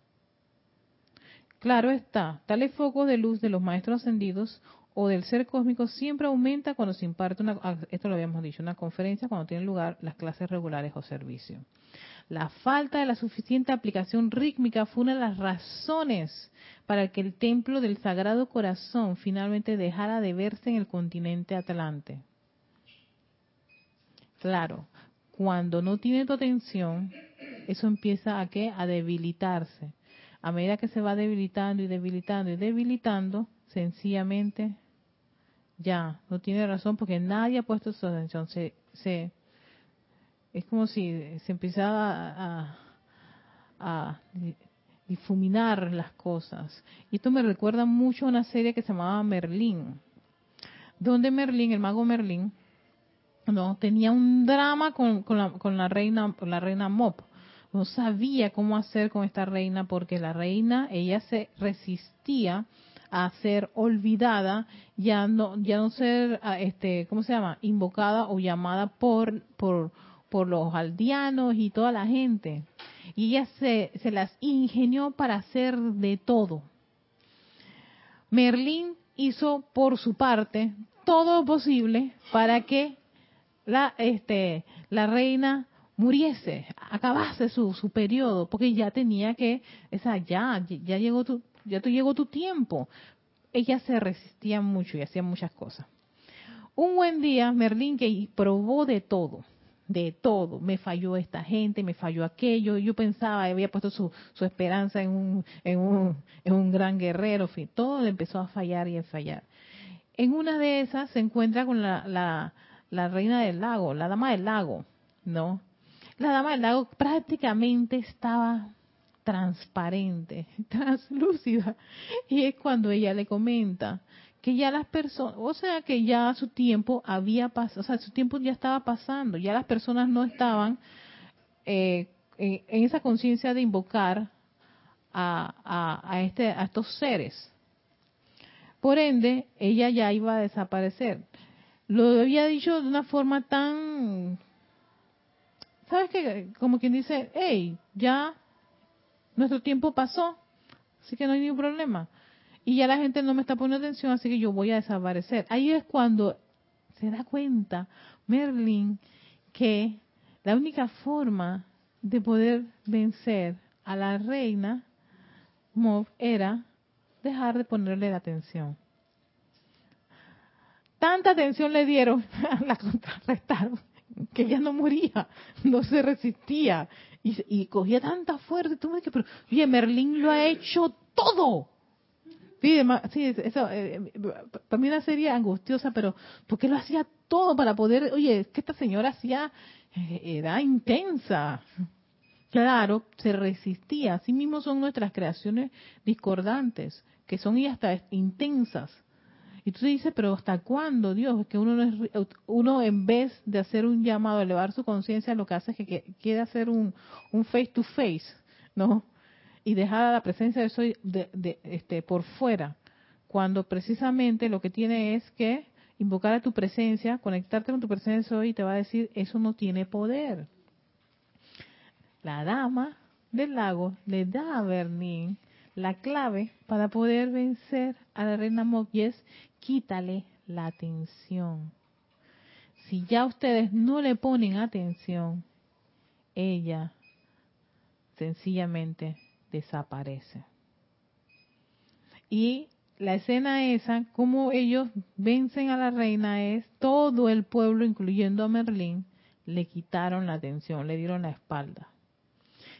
Claro está, tales focos de luz de los maestros ascendidos o del ser cósmico siempre aumenta cuando se imparte una, ah, esto lo habíamos dicho, una conferencia, cuando tienen lugar las clases regulares o servicio. La falta de la suficiente aplicación rítmica fue una de las razones para que el templo del Sagrado Corazón finalmente dejara de verse en el continente Atlante. Claro, cuando no tiene tu atención, eso empieza a qué? A debilitarse. A medida que se va debilitando y debilitando y debilitando, sencillamente ya no tiene razón porque nadie ha puesto su atención. Se, se es como si se empezara a, difuminar las cosas. Y esto me recuerda mucho a una serie que se llamaba Merlín, donde Merlín, el mago Merlín, no tenía un drama con, la, con la reina, con la reina Mop. No sabía cómo hacer con esta reina porque la reina, ella se resistía a ser olvidada, ya no, ya no ser, este, ¿cómo se llama? Invocada o llamada por, por, por los aldeanos y toda la gente. Y ella se, se las ingenió para hacer de todo. Merlín hizo por su parte todo posible para que la, este, la reina muriese, acabase su, su periodo, porque ya tenía que, esa ya, ya llegó tu, ya te llegó tu tiempo. Ella se resistía mucho y hacía muchas cosas. Un buen día, Merlín que probó de todo, de todo. Me falló esta gente, me falló aquello. Yo pensaba, había puesto su, su esperanza en un, en, un, en un gran guerrero, todo le empezó a fallar y a fallar. En una de esas se encuentra con la, la, la reina del lago, la dama del lago, ¿no? La dama del lago prácticamente estaba transparente, <laughs> translúcida. Y es cuando ella le comenta que ya las personas, o sea, que ya su tiempo había pasado, o sea, su tiempo ya estaba pasando, ya las personas no estaban eh, en, esa conciencia de invocar a, a, este, a estos seres. Por ende, ella ya iba a desaparecer. Lo había dicho de una forma tan, ¿sabes qué? Como quien dice, hey, ya nuestro tiempo pasó, así que no hay ningún problema. Y ya la gente no me está poniendo atención, así que yo voy a desaparecer. Ahí es cuando se da cuenta Merlin que la única forma de poder vencer a la reina Mov era dejar de ponerle la atención. Tanta atención le dieron, <laughs> la contrarrestaron, que ella no moría, no se resistía y, cogía tanta fuerza. Tú me dices, pero oye, Merlín lo ha hecho todo. Sí, sí eso, eh, para mí una serie angustiosa, pero porque lo hacía todo para poder, oye, es que esta señora hacía, eh, era intensa. Claro, se resistía. Así mismo son nuestras creaciones discordantes, que son y hasta intensas. Y tú dices, pero ¿hasta cuándo, Dios? Que uno, no es, uno en vez de hacer un llamado, elevar su conciencia, lo que hace es que, quiere hacer un face to face, ¿no? Y dejar la presencia de soy este, por fuera, cuando precisamente lo que tiene es que invocar a tu presencia, conectarte con tu presencia hoy y te va a decir, eso no tiene poder la dama del lago le da a Bernín la clave para poder vencer a la reina Mog quítale la atención. Si ya ustedes no le ponen atención, ella sencillamente desaparece. Y la escena esa, como ellos vencen a la reina, es todo el pueblo, incluyendo a Merlín, le quitaron la atención, le dieron la espalda.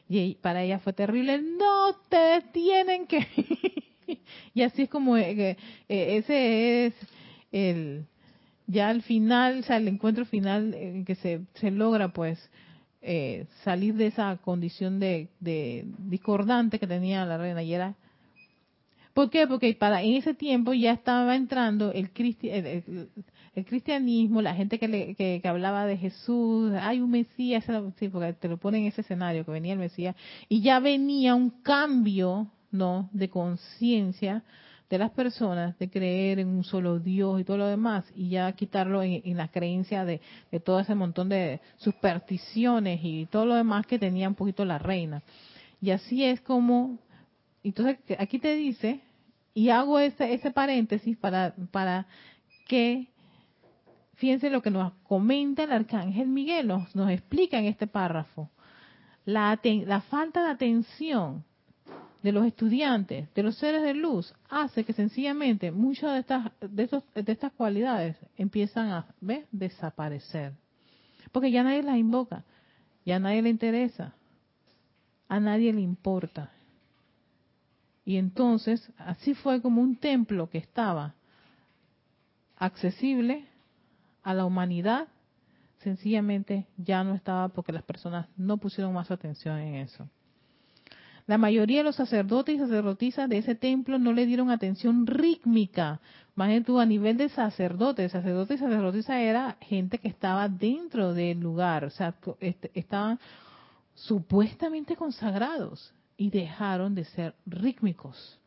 Y para ella fue terrible, no te tienen que... <laughs> y así es como eh, eh, ese es el ya al final, o sea, el encuentro final en que se, se logra pues eh, salir de esa condición de, de discordante que tenía la reina y era ¿Por qué? Porque para en ese tiempo ya estaba entrando el, el, cristianismo, la gente que, le, que, hablaba de Jesús, hay un Mesías, sí, porque te lo ponen en ese escenario, que venía el Mesías, y ya venía un cambio no de conciencia de las personas de creer en un solo Dios y todo lo demás, y ya quitarlo en, la creencia de, de todo ese montón de supersticiones y todo lo demás que tenía un poquito la reina. Y así es como entonces aquí te dice y hago ese, ese paréntesis para, para que, fíjense lo que nos comenta el arcángel Miguel, nos, nos explica en este párrafo. La, la falta de atención de los estudiantes, de los seres de luz, hace que sencillamente muchas de estas, de, estos, de estas cualidades empiezan a desaparecer. Porque ya nadie las invoca, ya nadie le interesa, a nadie le importa. Y entonces, así fue como un templo que estaba accesible a la humanidad, sencillamente ya no estaba porque las personas no pusieron más atención en eso. La mayoría de los sacerdotes y sacerdotisas de ese templo no le dieron atención rítmica. Más tú a nivel de sacerdotes, sacerdotes y sacerdotisas era gente que estaba dentro del lugar, o sea, este, estaban supuestamente consagrados y dejaron de ser rítmicos.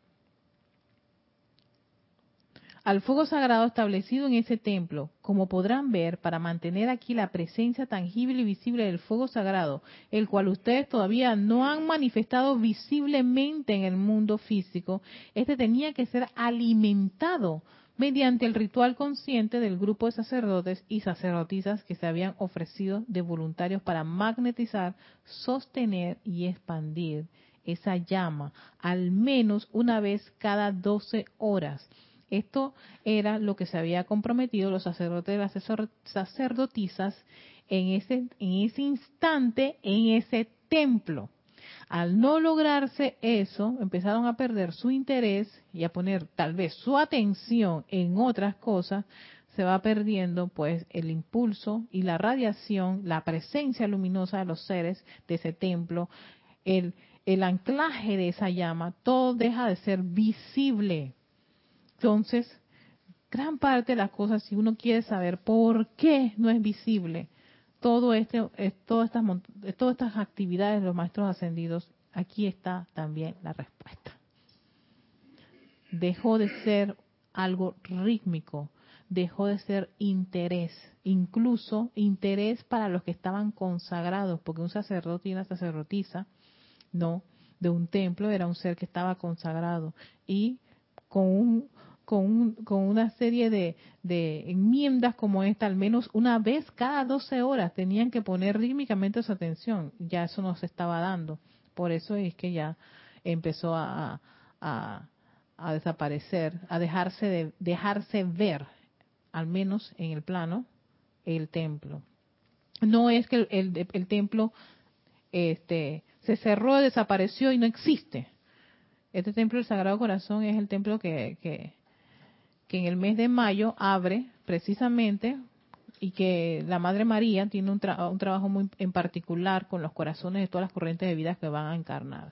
Al fuego sagrado establecido en ese templo, como podrán ver, para mantener aquí la presencia tangible y visible del fuego sagrado, el cual ustedes todavía no han manifestado visiblemente en el mundo físico, este tenía que ser alimentado mediante el ritual consciente del grupo de sacerdotes y sacerdotisas que se habían ofrecido de voluntarios para magnetizar, sostener y expandir esa llama, al menos una vez cada 12 horas. Esto era lo que se había comprometido los sacerdotes y las sacerdotisas en ese, en ese instante, en ese templo. Al no lograrse eso, empezaron a perder su interés y a poner tal vez su atención en otras cosas, se va perdiendo pues el impulso y la radiación, la presencia luminosa de los seres de ese templo, el, el anclaje de esa llama, todo deja de ser visible. Entonces, gran parte de las cosas, si uno quiere saber por qué no es visible, todo este, todas, estas, todas estas actividades de los maestros ascendidos, aquí está también la respuesta. Dejó de ser algo rítmico, dejó de ser interés, incluso interés para los que estaban consagrados, porque un sacerdote y una sacerdotisa, no, de un templo era un ser que estaba consagrado y con un con, con una serie de, de, enmiendas como esta, al menos una vez cada 12 horas tenían que poner rítmicamente su atención. Ya eso no se estaba dando. Por eso es que ya empezó a, a, a desaparecer, a dejarse, de, dejarse ver, al menos en el plano, el templo. No es que el, el, templo este, se cerró, desapareció y no existe. Este templo del Sagrado Corazón es el templo que, que, que en el mes de mayo abre precisamente y que la Madre María tiene un, trabajo muy en particular con los corazones de todas las corrientes de vida que van a encarnar.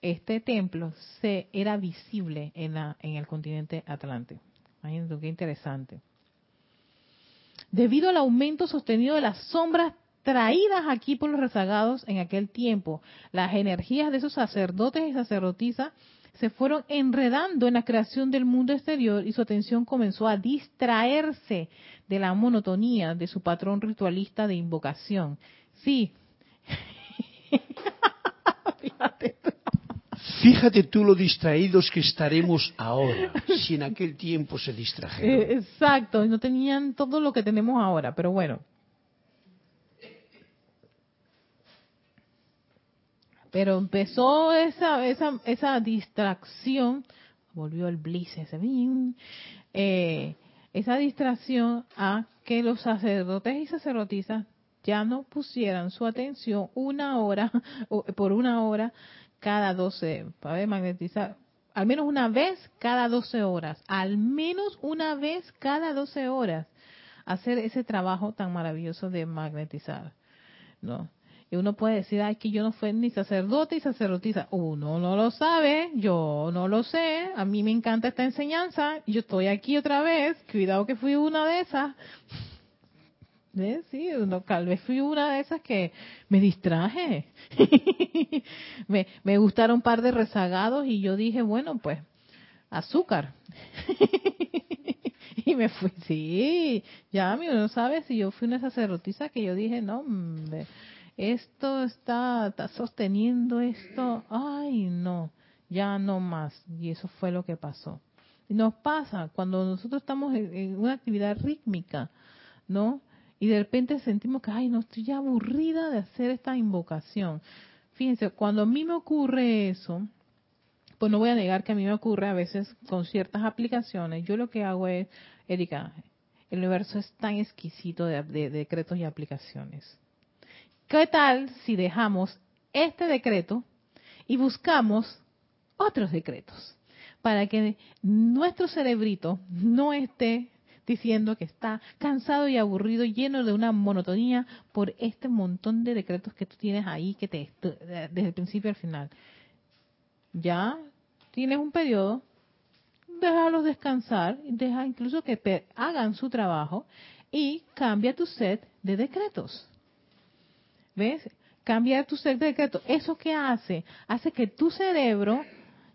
Este templo se era visible en, el continente Atlante. Imagínate qué interesante. Debido al aumento sostenido de las sombras traídas aquí por los rezagados en aquel tiempo, las energías de esos sacerdotes y sacerdotisas se fueron enredando en la creación del mundo exterior y su atención comenzó a distraerse de la monotonía de su patrón ritualista de invocación. Sí. <laughs> Fíjate tú. lo distraídos que estaremos ahora, si en aquel tiempo se distrajeron. Eh, exacto, no tenían todo lo que tenemos ahora, pero bueno. Pero empezó esa, esa, esa distracción, volvió el bliss ese, eh, esa distracción a que los sacerdotes y sacerdotisas ya no pusieran su atención una hora, <laughs> por una hora cada 12, para magnetizar, al menos una vez cada 12 horas, al menos una vez cada 12 horas, hacer ese trabajo tan maravilloso de magnetizar, ¿no? Y uno puede decir, ay, que yo no fui ni sacerdote ni sacerdotisa. Uno no lo sabe, yo no lo sé, a mí me encanta esta enseñanza, yo estoy aquí otra vez, cuidado que fui una de esas. ¿Ves? Sí, uno, tal vez fui una de esas que me distraje. <laughs> me, me gustaron un par de rezagados y yo dije, bueno, pues, azúcar. <laughs> y me fui, sí, ya, mi uno sabe si yo fui una sacerdotisa que yo dije, no, esto está, sosteniendo esto, ay no, ya no más. Y eso fue lo que pasó. Y nos pasa cuando nosotros estamos en, una actividad rítmica, ¿no? Y de repente sentimos que, ay, no, estoy ya aburrida de hacer esta invocación. Fíjense, cuando a mí me ocurre eso, pues no voy a negar que a mí me ocurre a veces con ciertas aplicaciones. Yo lo que hago es, Erika, el universo es tan exquisito de decretos y aplicaciones ¿Qué tal si dejamos este decreto y buscamos otros decretos? Para que nuestro cerebrito no esté diciendo que está cansado y aburrido, lleno de una monotonía por este montón de decretos que tú tienes ahí que te desde el principio al final. Ya tienes un periodo, déjalos descansar, deja incluso que hagan su trabajo y cambia tu set de decretos. ¿Ves? Cambiar tu ser decreto. ¿Eso qué hace? Hace que tu cerebro,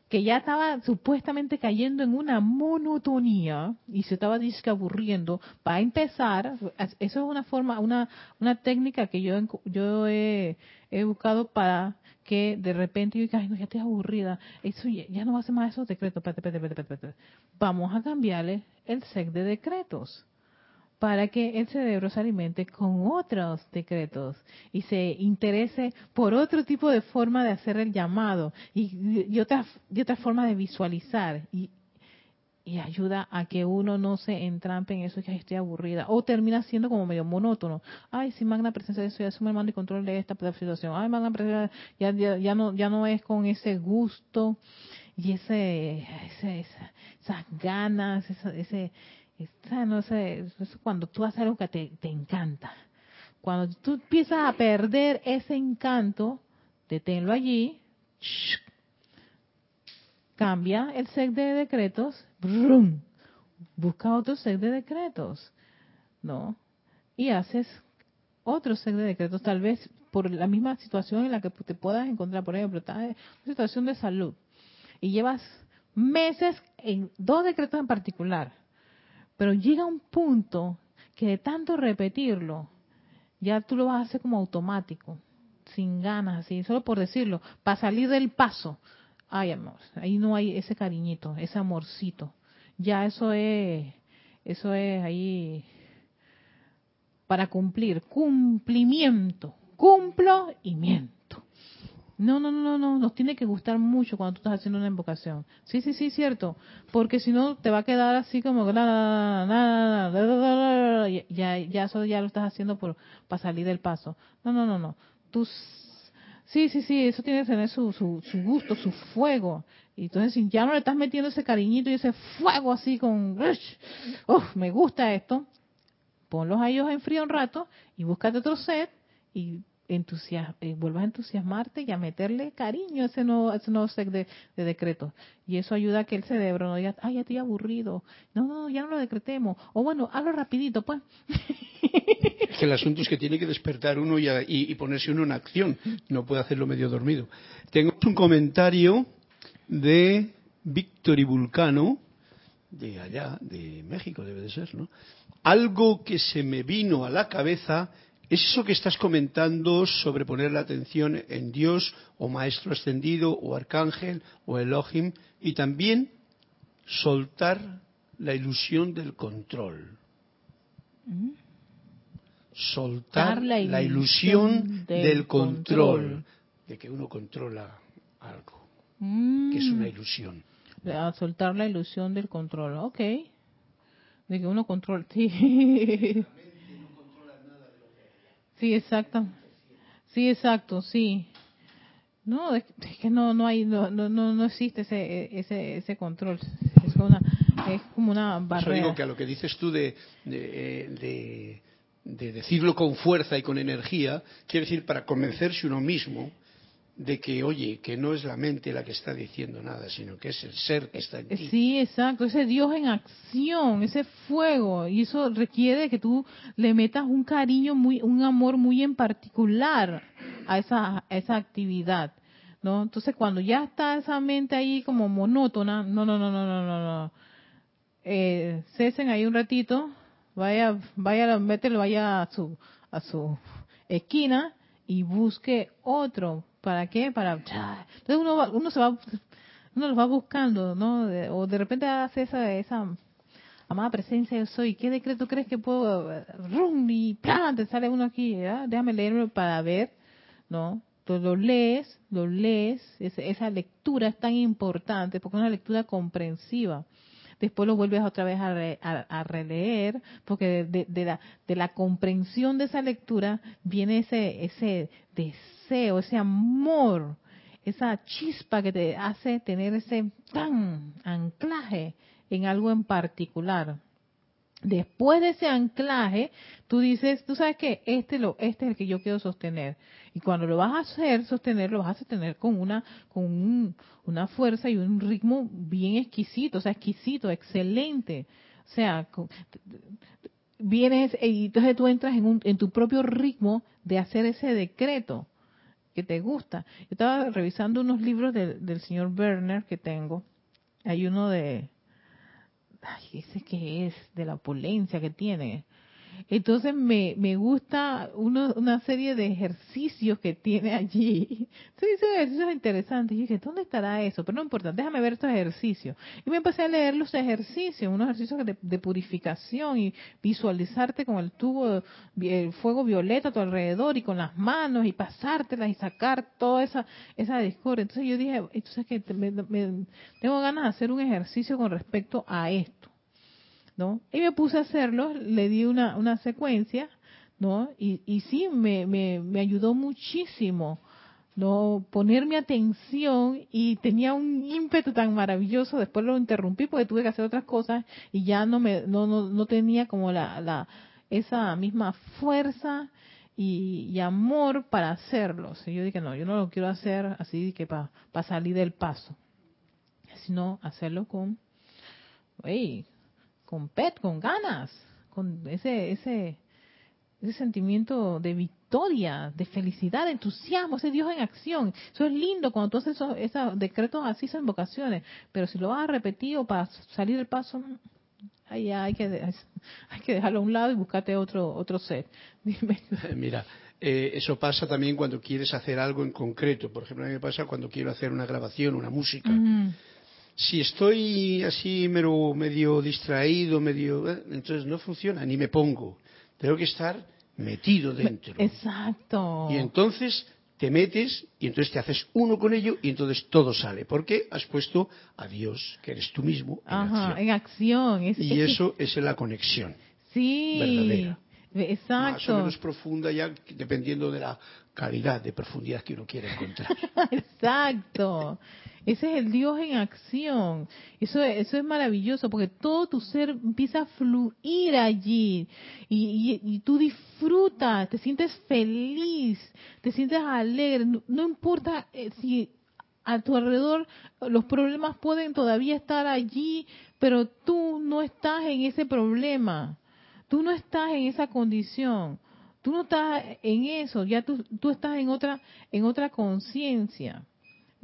que ya estaba supuestamente cayendo en una monotonía y se estaba disque aburriendo, va a empezar, eso es una forma, una, una técnica que yo, yo he, buscado para que de repente yo diga, ay, no, ya estoy aburrida, eso ya, no va a ser más esos decretos, Vamos a cambiarle el set de decretos. Para que el cerebro se alimente con otros decretos y se interese por otro tipo de forma de hacer el llamado y, y otra, y otra forma de visualizar y, ayuda a que uno no se entrampe en eso que estoy aburrida o termina siendo como medio monótono. Ay, si magna presencia de eso, ya asume el mando y control de esta situación. Ay, magna presencia, ya, ya, ya, no, ya no es con ese gusto y ese, ese esas ganas, ese, ese no sé, cuando tú haces algo que te, te encanta. Cuando tú empiezas a perder ese encanto, deténlo allí, cambia el set de decretos, busca otro set de decretos, ¿no? Y haces otro set de decretos, tal vez por la misma situación en la que te puedas encontrar, por ejemplo, estás en una situación de salud y llevas meses en dos decretos en particular, pero llega un punto que de tanto repetirlo, ya tú lo vas a hacer como automático, sin ganas, así, solo por decirlo, para salir del paso. Ay, amor, ahí no hay ese cariñito, ese amorcito. Ya eso es, eso es ahí para cumplir, cumplimiento, cumplo y miento. No, no, no, no, nos tiene que gustar mucho cuando tú estás haciendo una invocación. Sí, sí, sí, cierto. Porque si no, te va a quedar así como ya, ya eso ya lo estás haciendo por, para salir del paso. No, no, no, no. Tú, sí, sí, sí, eso tiene que tener su, su, su gusto, su fuego. Y entonces, si ya no le estás metiendo ese cariñito y ese fuego así con, ¡Uf! me gusta esto, ponlos a ellos en frío un rato y búscate otro set y entusiasma, eh, vuelvas a entusiasmarte y a meterle cariño a ese nuevo, ese nuevo set de, de decretos. Y eso ayuda a que el cerebro no diga, ay, ya estoy aburrido. No, no, ya no lo decretemos. O bueno, hazlo rapidito, pues. el asunto es que tiene que despertar uno y, y, ponerse uno en acción. No puede hacerlo medio dormido. Tengo un comentario de Víctor y Vulcano, de allá, de México debe de ser, ¿no? Algo que se me vino a la cabeza es eso que estás comentando sobre poner la atención en Dios o Maestro Ascendido o Arcángel o Elohim y también soltar la ilusión del control. Mm. Soltar la ilusión, del, control, de que uno controla algo, que es una mm. ilusión. soltar la ilusión del control, ok. De que uno controla. <laughs> Sí. Sí, exacto. Sí, exacto, sí. No, es, que no no hay no no no existe ese ese ese control. Es una es como una barrera. digo que a lo que dices tú de, de, de decirlo con fuerza y con energía, quiere decir para convencerse uno mismo de que, oye, que no es la mente la que está diciendo nada, sino que es el ser que está en ti. Sí, exacto, ese Dios en acción, ese fuego, y eso requiere que tú le metas un cariño, muy, un amor muy en particular a esa, esa actividad, ¿no? Entonces, cuando ya está esa mente ahí como monótona, no, no, no, no, no, no, no. Eh, cesen ahí un ratito, vaya, vaya, mételo, vaya a su, a su esquina y busque otro ¿Para qué? Para... Entonces uno, uno se va, uno lo va buscando, ¿no? o de repente hace esa, esa amada presencia yo soy. ¿Qué decreto crees que puedo? ¡Rum! Y ¡plá! te sale uno aquí. Déjame leerlo para ver, ¿no? Entonces lo lees, lo lees. esa lectura es tan importante porque es una lectura comprensiva después lo vuelves otra vez a, releer, porque de, de, la, de la comprensión de esa lectura viene ese, ese deseo ese amor, esa chispa que te hace tener ese tan anclaje en algo en particular. Después de ese anclaje, tú dices, tú sabes que este lo, este es el que yo quiero sostener. Y cuando lo vas a hacer sostener, lo vas a sostener con una, con una fuerza y un ritmo bien exquisito, o sea, exquisito, excelente. O sea, vienes y entonces tú entras en, un, en tu propio ritmo de hacer ese decreto que te gusta. Yo estaba revisando unos libros del señor Werner que tengo. Hay uno de, ay, ese que es, de la opulencia que tiene. Entonces me, me gusta uno, una serie de ejercicios que tiene allí. <laughs> Entonces dice ejercicios interesantes. Y dije, ¿dónde estará eso? Pero no importa, déjame ver estos ejercicios. Y me empecé a leer los ejercicios, unos ejercicios de, de purificación y visualizarte con el tubo, el fuego violeta a tu alrededor y con las manos y pasártelas y sacar toda esa, esa discordia. Entonces yo dije, entonces que me, tengo ganas de hacer un ejercicio con respecto a esto. ¿No? Y me puse a hacerlo, le di una, una secuencia, ¿no? Y, y sí, me, me, me ayudó muchísimo, ¿no? Poner mi atención y tenía un ímpetu tan maravilloso, después lo interrumpí porque tuve que hacer otras cosas y ya no me, no, no, no tenía como la, la, esa misma fuerza y, amor para hacerlo. Y yo dije, no, yo no lo quiero hacer así que para salir del paso, sino hacerlo con, hey, con pet, con ganas, con ese, ese, ese sentimiento de victoria, de felicidad, de entusiasmo, ese Dios en acción. Eso es lindo cuando tú haces esos, esos decretos así, son vocaciones, pero si lo vas a repetir o para salir del paso, ahí hay que, <laughs> hay que dejarlo a un lado y buscarte otro, otro set. <laughs> Dime. Mira, eh, eso pasa también cuando quieres hacer algo en concreto. Por ejemplo, a mí me pasa cuando quiero hacer una grabación, una música. Uh -huh si estoy así medio distraído, medio, eh, entonces no funciona, ni me pongo. Tengo que estar metido dentro. Exacto. Y entonces te metes y entonces te haces uno con ello y entonces todo sale. Porque has puesto a Dios, que eres tú mismo, en Ajá, acción. en acción. Es, y es eso es la conexión. Sí. Verdadera. Exacto. Más o menos profunda ya, dependiendo de la calidad de profundidad que uno quiere encontrar. <laughs> Exacto. Ese es el Dios en acción. Eso, eso es maravilloso porque todo tu ser empieza a fluir allí y, y, y tú disfrutas, te sientes feliz, te sientes alegre. No, no importa eh, si a tu alrededor los problemas pueden todavía estar allí, pero tú no estás en ese problema. Tú no estás en esa condición. Tú no estás en eso, ya tú, tú estás en otra en otra conciencia.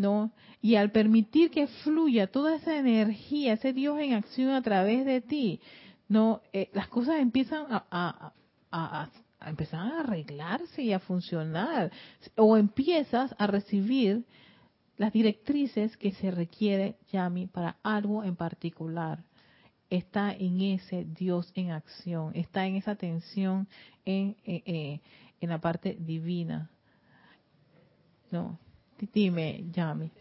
¿no? Y al permitir que fluya toda esa energía, ese Dios en acción a través de ti, ¿no? Eh, las cosas empiezan a, a, a, a, empezar a arreglarse y a funcionar. O empiezas a recibir las directrices que se requiere, Yami, para algo en particular. Está en ese Dios en acción, está en esa atención en, eh, eh, en la parte divina. No, Dime, Yami.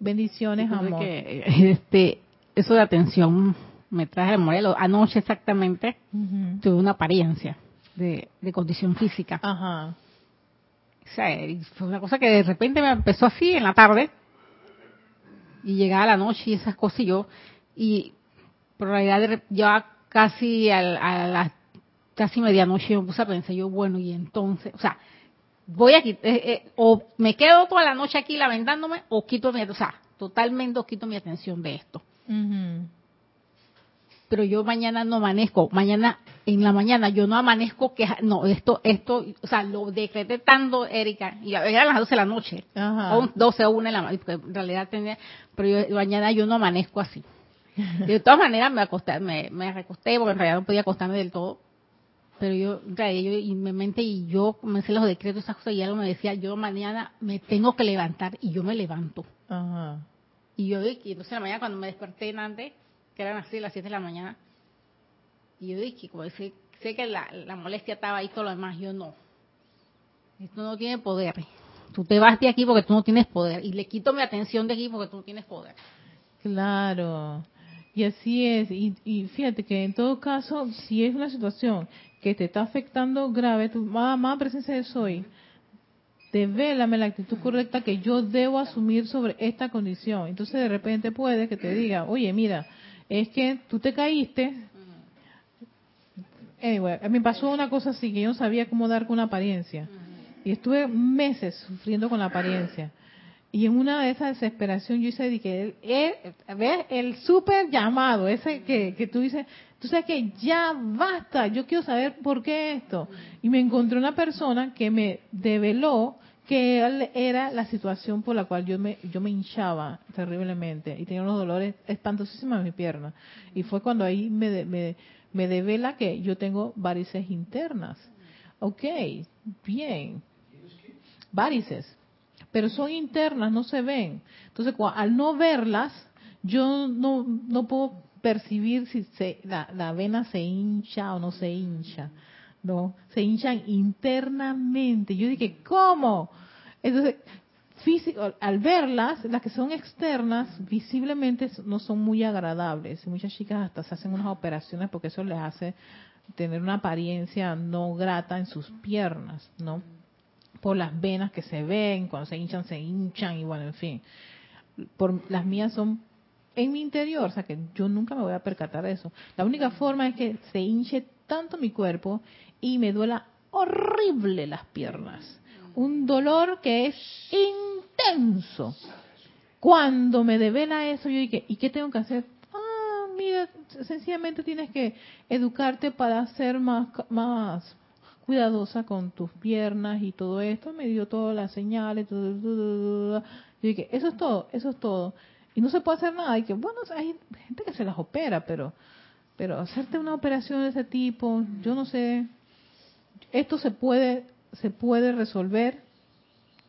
Bendiciones, amor. Que, este, eso de atención me trae el modelo. Anoche exactamente uh -huh. tuve una apariencia de, de, condición física. Ajá. O sea, fue una cosa que de repente me empezó así en la tarde y llegaba la noche y esas cosas y yo, y por realidad ya casi a, a las casi medianoche me puse a pensar yo, bueno, y entonces, o sea, voy a quitar, eh, eh, o me quedo toda la noche aquí lamentándome, o quito mi, o sea, totalmente quito mi atención de esto. Uh -huh. Pero yo mañana no amanezco, mañana, en la mañana yo no amanezco que, no, esto, esto, o sea, lo decreté tanto, Erika, y eran las 12 de la noche, o 12 o 1 de la mañana, porque en realidad tenía, pero yo, mañana yo no amanezco así. De todas maneras me acosté, me, me recosté, porque en realidad no podía acostarme del todo, pero yo, yo y mi mente y yo comencé los decretos, esas cosas, y algo me decía, yo mañana me tengo que levantar, y yo me levanto. Ajá. Y yo, y entonces en la mañana cuando me desperté en antes, que eran así las 7 de la mañana, y yo dije, como sé, sé que la, la molestia estaba ahí, todo lo demás, yo no. Esto no tiene poder. Tú te vas de aquí porque tú no tienes poder, y le quito mi atención de aquí porque tú no tienes poder. Claro. Y así es, y, fíjate que en todo caso, si es una situación que te está afectando grave, tu mamá presencia de soy, devélame la actitud correcta que yo debo asumir sobre esta condición. Entonces de repente puede que te diga, oye, mira, es que tú te caíste. Anyway, me pasó una cosa así, que yo no sabía cómo dar con una apariencia. Y estuve meses sufriendo con la apariencia. Y en una de esas desesperación yo hice que el, ¿ves? el súper llamado, ese que, que tú dices, tú sabes que ya basta, yo quiero saber por qué esto. Y me encontré una persona que me develó que era la situación por la cual yo me yo me hinchaba terriblemente y tenía unos dolores espantosísimos en mi pierna. Y fue cuando ahí me, me, me devela que yo tengo varices internas. Ok, bien. Varices. Pero son internas, no se ven. Entonces, al no verlas, yo no, no puedo percibir si se, la, la vena se hincha o no se hincha. No, se hinchan internamente. Yo dije, ¿cómo? Entonces, físico, al verlas, las que son externas, visiblemente no son muy agradables. Muchas chicas hasta se hacen unas operaciones porque eso les hace tener una apariencia no grata en sus piernas, ¿no? Por las venas que se ven, cuando se hinchan, se hinchan y bueno, en fin. Por, las mías son en mi interior, o sea que yo nunca me voy a percatar de eso. La única forma es que se hinche tanto mi cuerpo y me duela horrible las piernas. Un dolor que es intenso. Cuando me devela eso, yo dije, ¿y qué tengo que hacer? Ah, mira, sencillamente tienes que educarte para ser más, más cuidadosa con tus piernas y todo esto. Me dio todas las señales. Yo dije, eso es todo, eso es todo y no se puede hacer nada. Y que, bueno, hay gente que se las opera, pero, pero hacerte una operación de ese tipo, yo no sé. Esto se puede, se puede resolver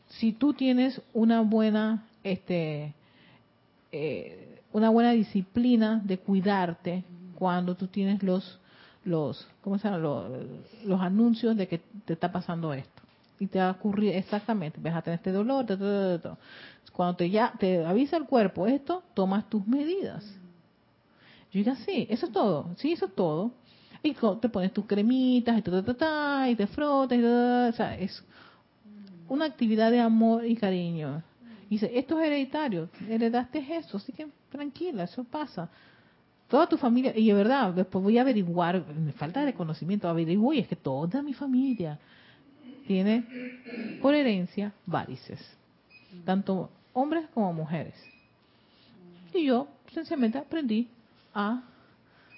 si tú tienes una buena, este, eh, una buena disciplina de cuidarte cuando tú tienes los, los, ¿cómo se llama? Los, los anuncios de que te está pasando esto y te va a ocurrir exactamente, vas a tener este dolor, cuando te ya te avisa el cuerpo esto, tomas tus medidas. Yo digo, sí, eso es todo, sí, eso es todo. Y te pones tus cremitas y, ta, y te frotas, y o sea, es una actividad de amor y cariño. Y dice, esto es hereditario, heredaste eso, así que tranquila, eso pasa. Toda tu familia, y de verdad, después voy a averiguar, me falta de conocimiento, averiguo, y es que toda mi familia tiene por herencia varices, tanto hombres como mujeres. Y yo sencillamente aprendí a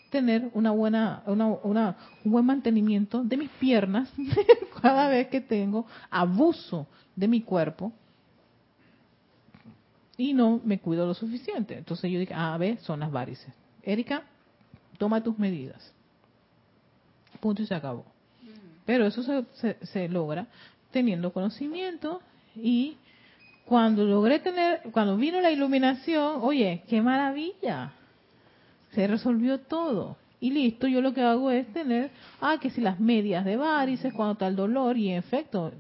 tener una buena, una, una, un buen mantenimiento de mis piernas <laughs> cada vez que tengo abuso de mi cuerpo y no me cuido lo suficiente. Entonces yo dije, ah, a ver, son las varices. Erika, toma tus medidas. Punto y se acabó. Pero eso se, se, logra teniendo conocimiento y cuando logré tener, cuando vino la iluminación, oye, qué maravilla, se resolvió todo. Y listo, yo lo que hago es tener, ah, que si las medias de varices, cuando está el dolor, y en efecto,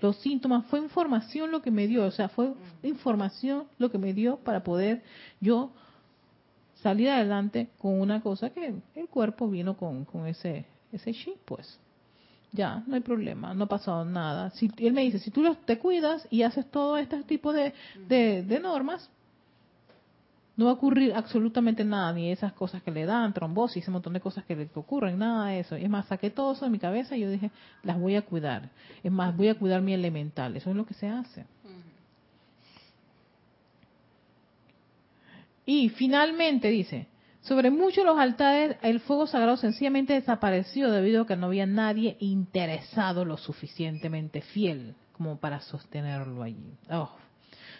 los síntomas, fue información lo que me dio, o sea, fue información lo que me dio para poder yo salir adelante con una cosa que el cuerpo vino con, con ese ese chip, pues. Ya, no hay problema, no ha pasado nada. Si, él me dice, si tú te cuidas y haces todo este tipo de, de, normas, no va a ocurrir absolutamente nada, ni esas cosas que le dan, trombosis, un montón de cosas que le ocurren, nada de eso. Es más, saqué todo eso de mi cabeza y yo dije, las voy a cuidar. Es más, voy a cuidar mi elemental. Eso es lo que se hace. Y finalmente dice, sobre muchos los altares, el fuego sagrado sencillamente desapareció debido a que no había nadie interesado lo suficientemente fiel como para sostenerlo allí. Oh.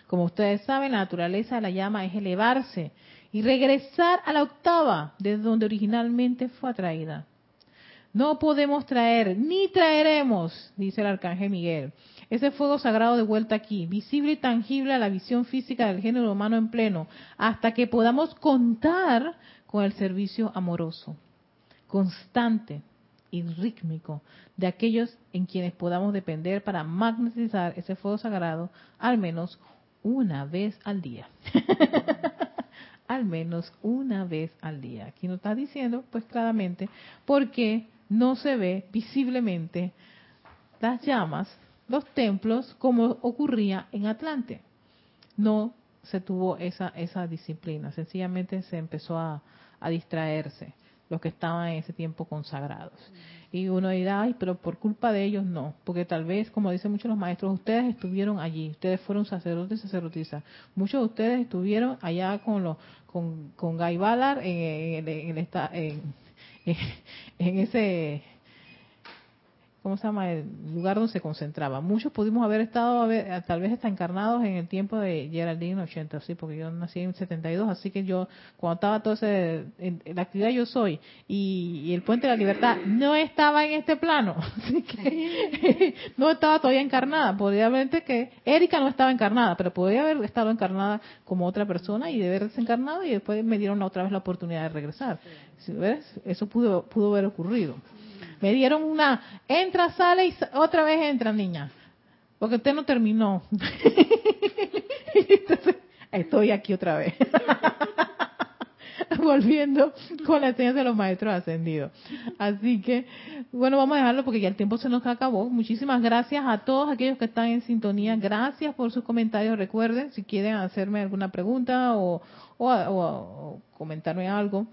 Como ustedes saben, la naturaleza de la llama es elevarse y regresar a la octava, desde donde originalmente fue atraída. No podemos traer, ni traeremos, dice el arcángel Miguel, ese fuego sagrado de vuelta aquí, visible y tangible a la visión física del género humano en pleno, hasta que podamos contar con el servicio amoroso, constante y rítmico de aquellos en quienes podamos depender para magnetizar ese fuego sagrado al menos una vez al día. <laughs> al menos una vez al día. Aquí nos está diciendo, pues claramente, porque no se ve visiblemente las llamas los templos como ocurría en Atlante. No se tuvo esa, esa disciplina, sencillamente se empezó a, distraerse los que estaban en ese tiempo consagrados. Y uno dirá, ay, pero por culpa de ellos no, porque tal vez, como dicen muchos los maestros, ustedes estuvieron allí, ustedes fueron sacerdotes y sacerdotisas. Muchos de ustedes estuvieron allá con los, con, con Guy en, <laughs> en, en ese ¿cómo se llama? El lugar donde se concentraba. Muchos pudimos haber estado, tal vez hasta encarnados en el tiempo de Geraldine 80, sí, porque yo nací en 72, así que yo, cuando estaba todo ese, en, la actividad yo soy, y, el Puente de la Libertad no estaba en este plano, <laughs> así que no estaba todavía encarnada. Podría haber que Erika no estaba encarnada, pero podría haber estado encarnada como otra persona y de haber desencarnado y después me dieron otra vez la oportunidad de regresar. ¿Ves? Eso pudo, pudo haber ocurrido. Me dieron una, entra, sale y otra vez entra, niña. Porque usted no terminó. <laughs> estoy aquí otra vez. <laughs> Volviendo con la enseñanza de los maestros ascendidos. Así que, bueno, vamos a dejarlo porque ya el tiempo se nos acabó. Muchísimas gracias a todos aquellos que están en sintonía. Gracias por sus comentarios. Recuerden, si quieren hacerme alguna pregunta o, o, o comentarme algo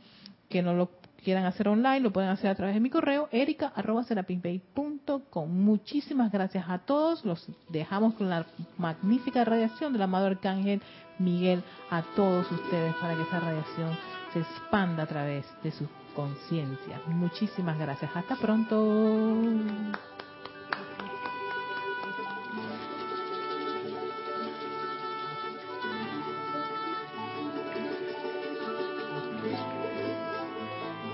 que no lo quieran hacer online, lo pueden hacer a través de mi correo, erica.com. Muchísimas gracias a todos. Los dejamos con la magnífica radiación del amado arcángel Miguel a todos ustedes para que esa radiación se expanda a través de su conciencia. Muchísimas gracias. Hasta pronto.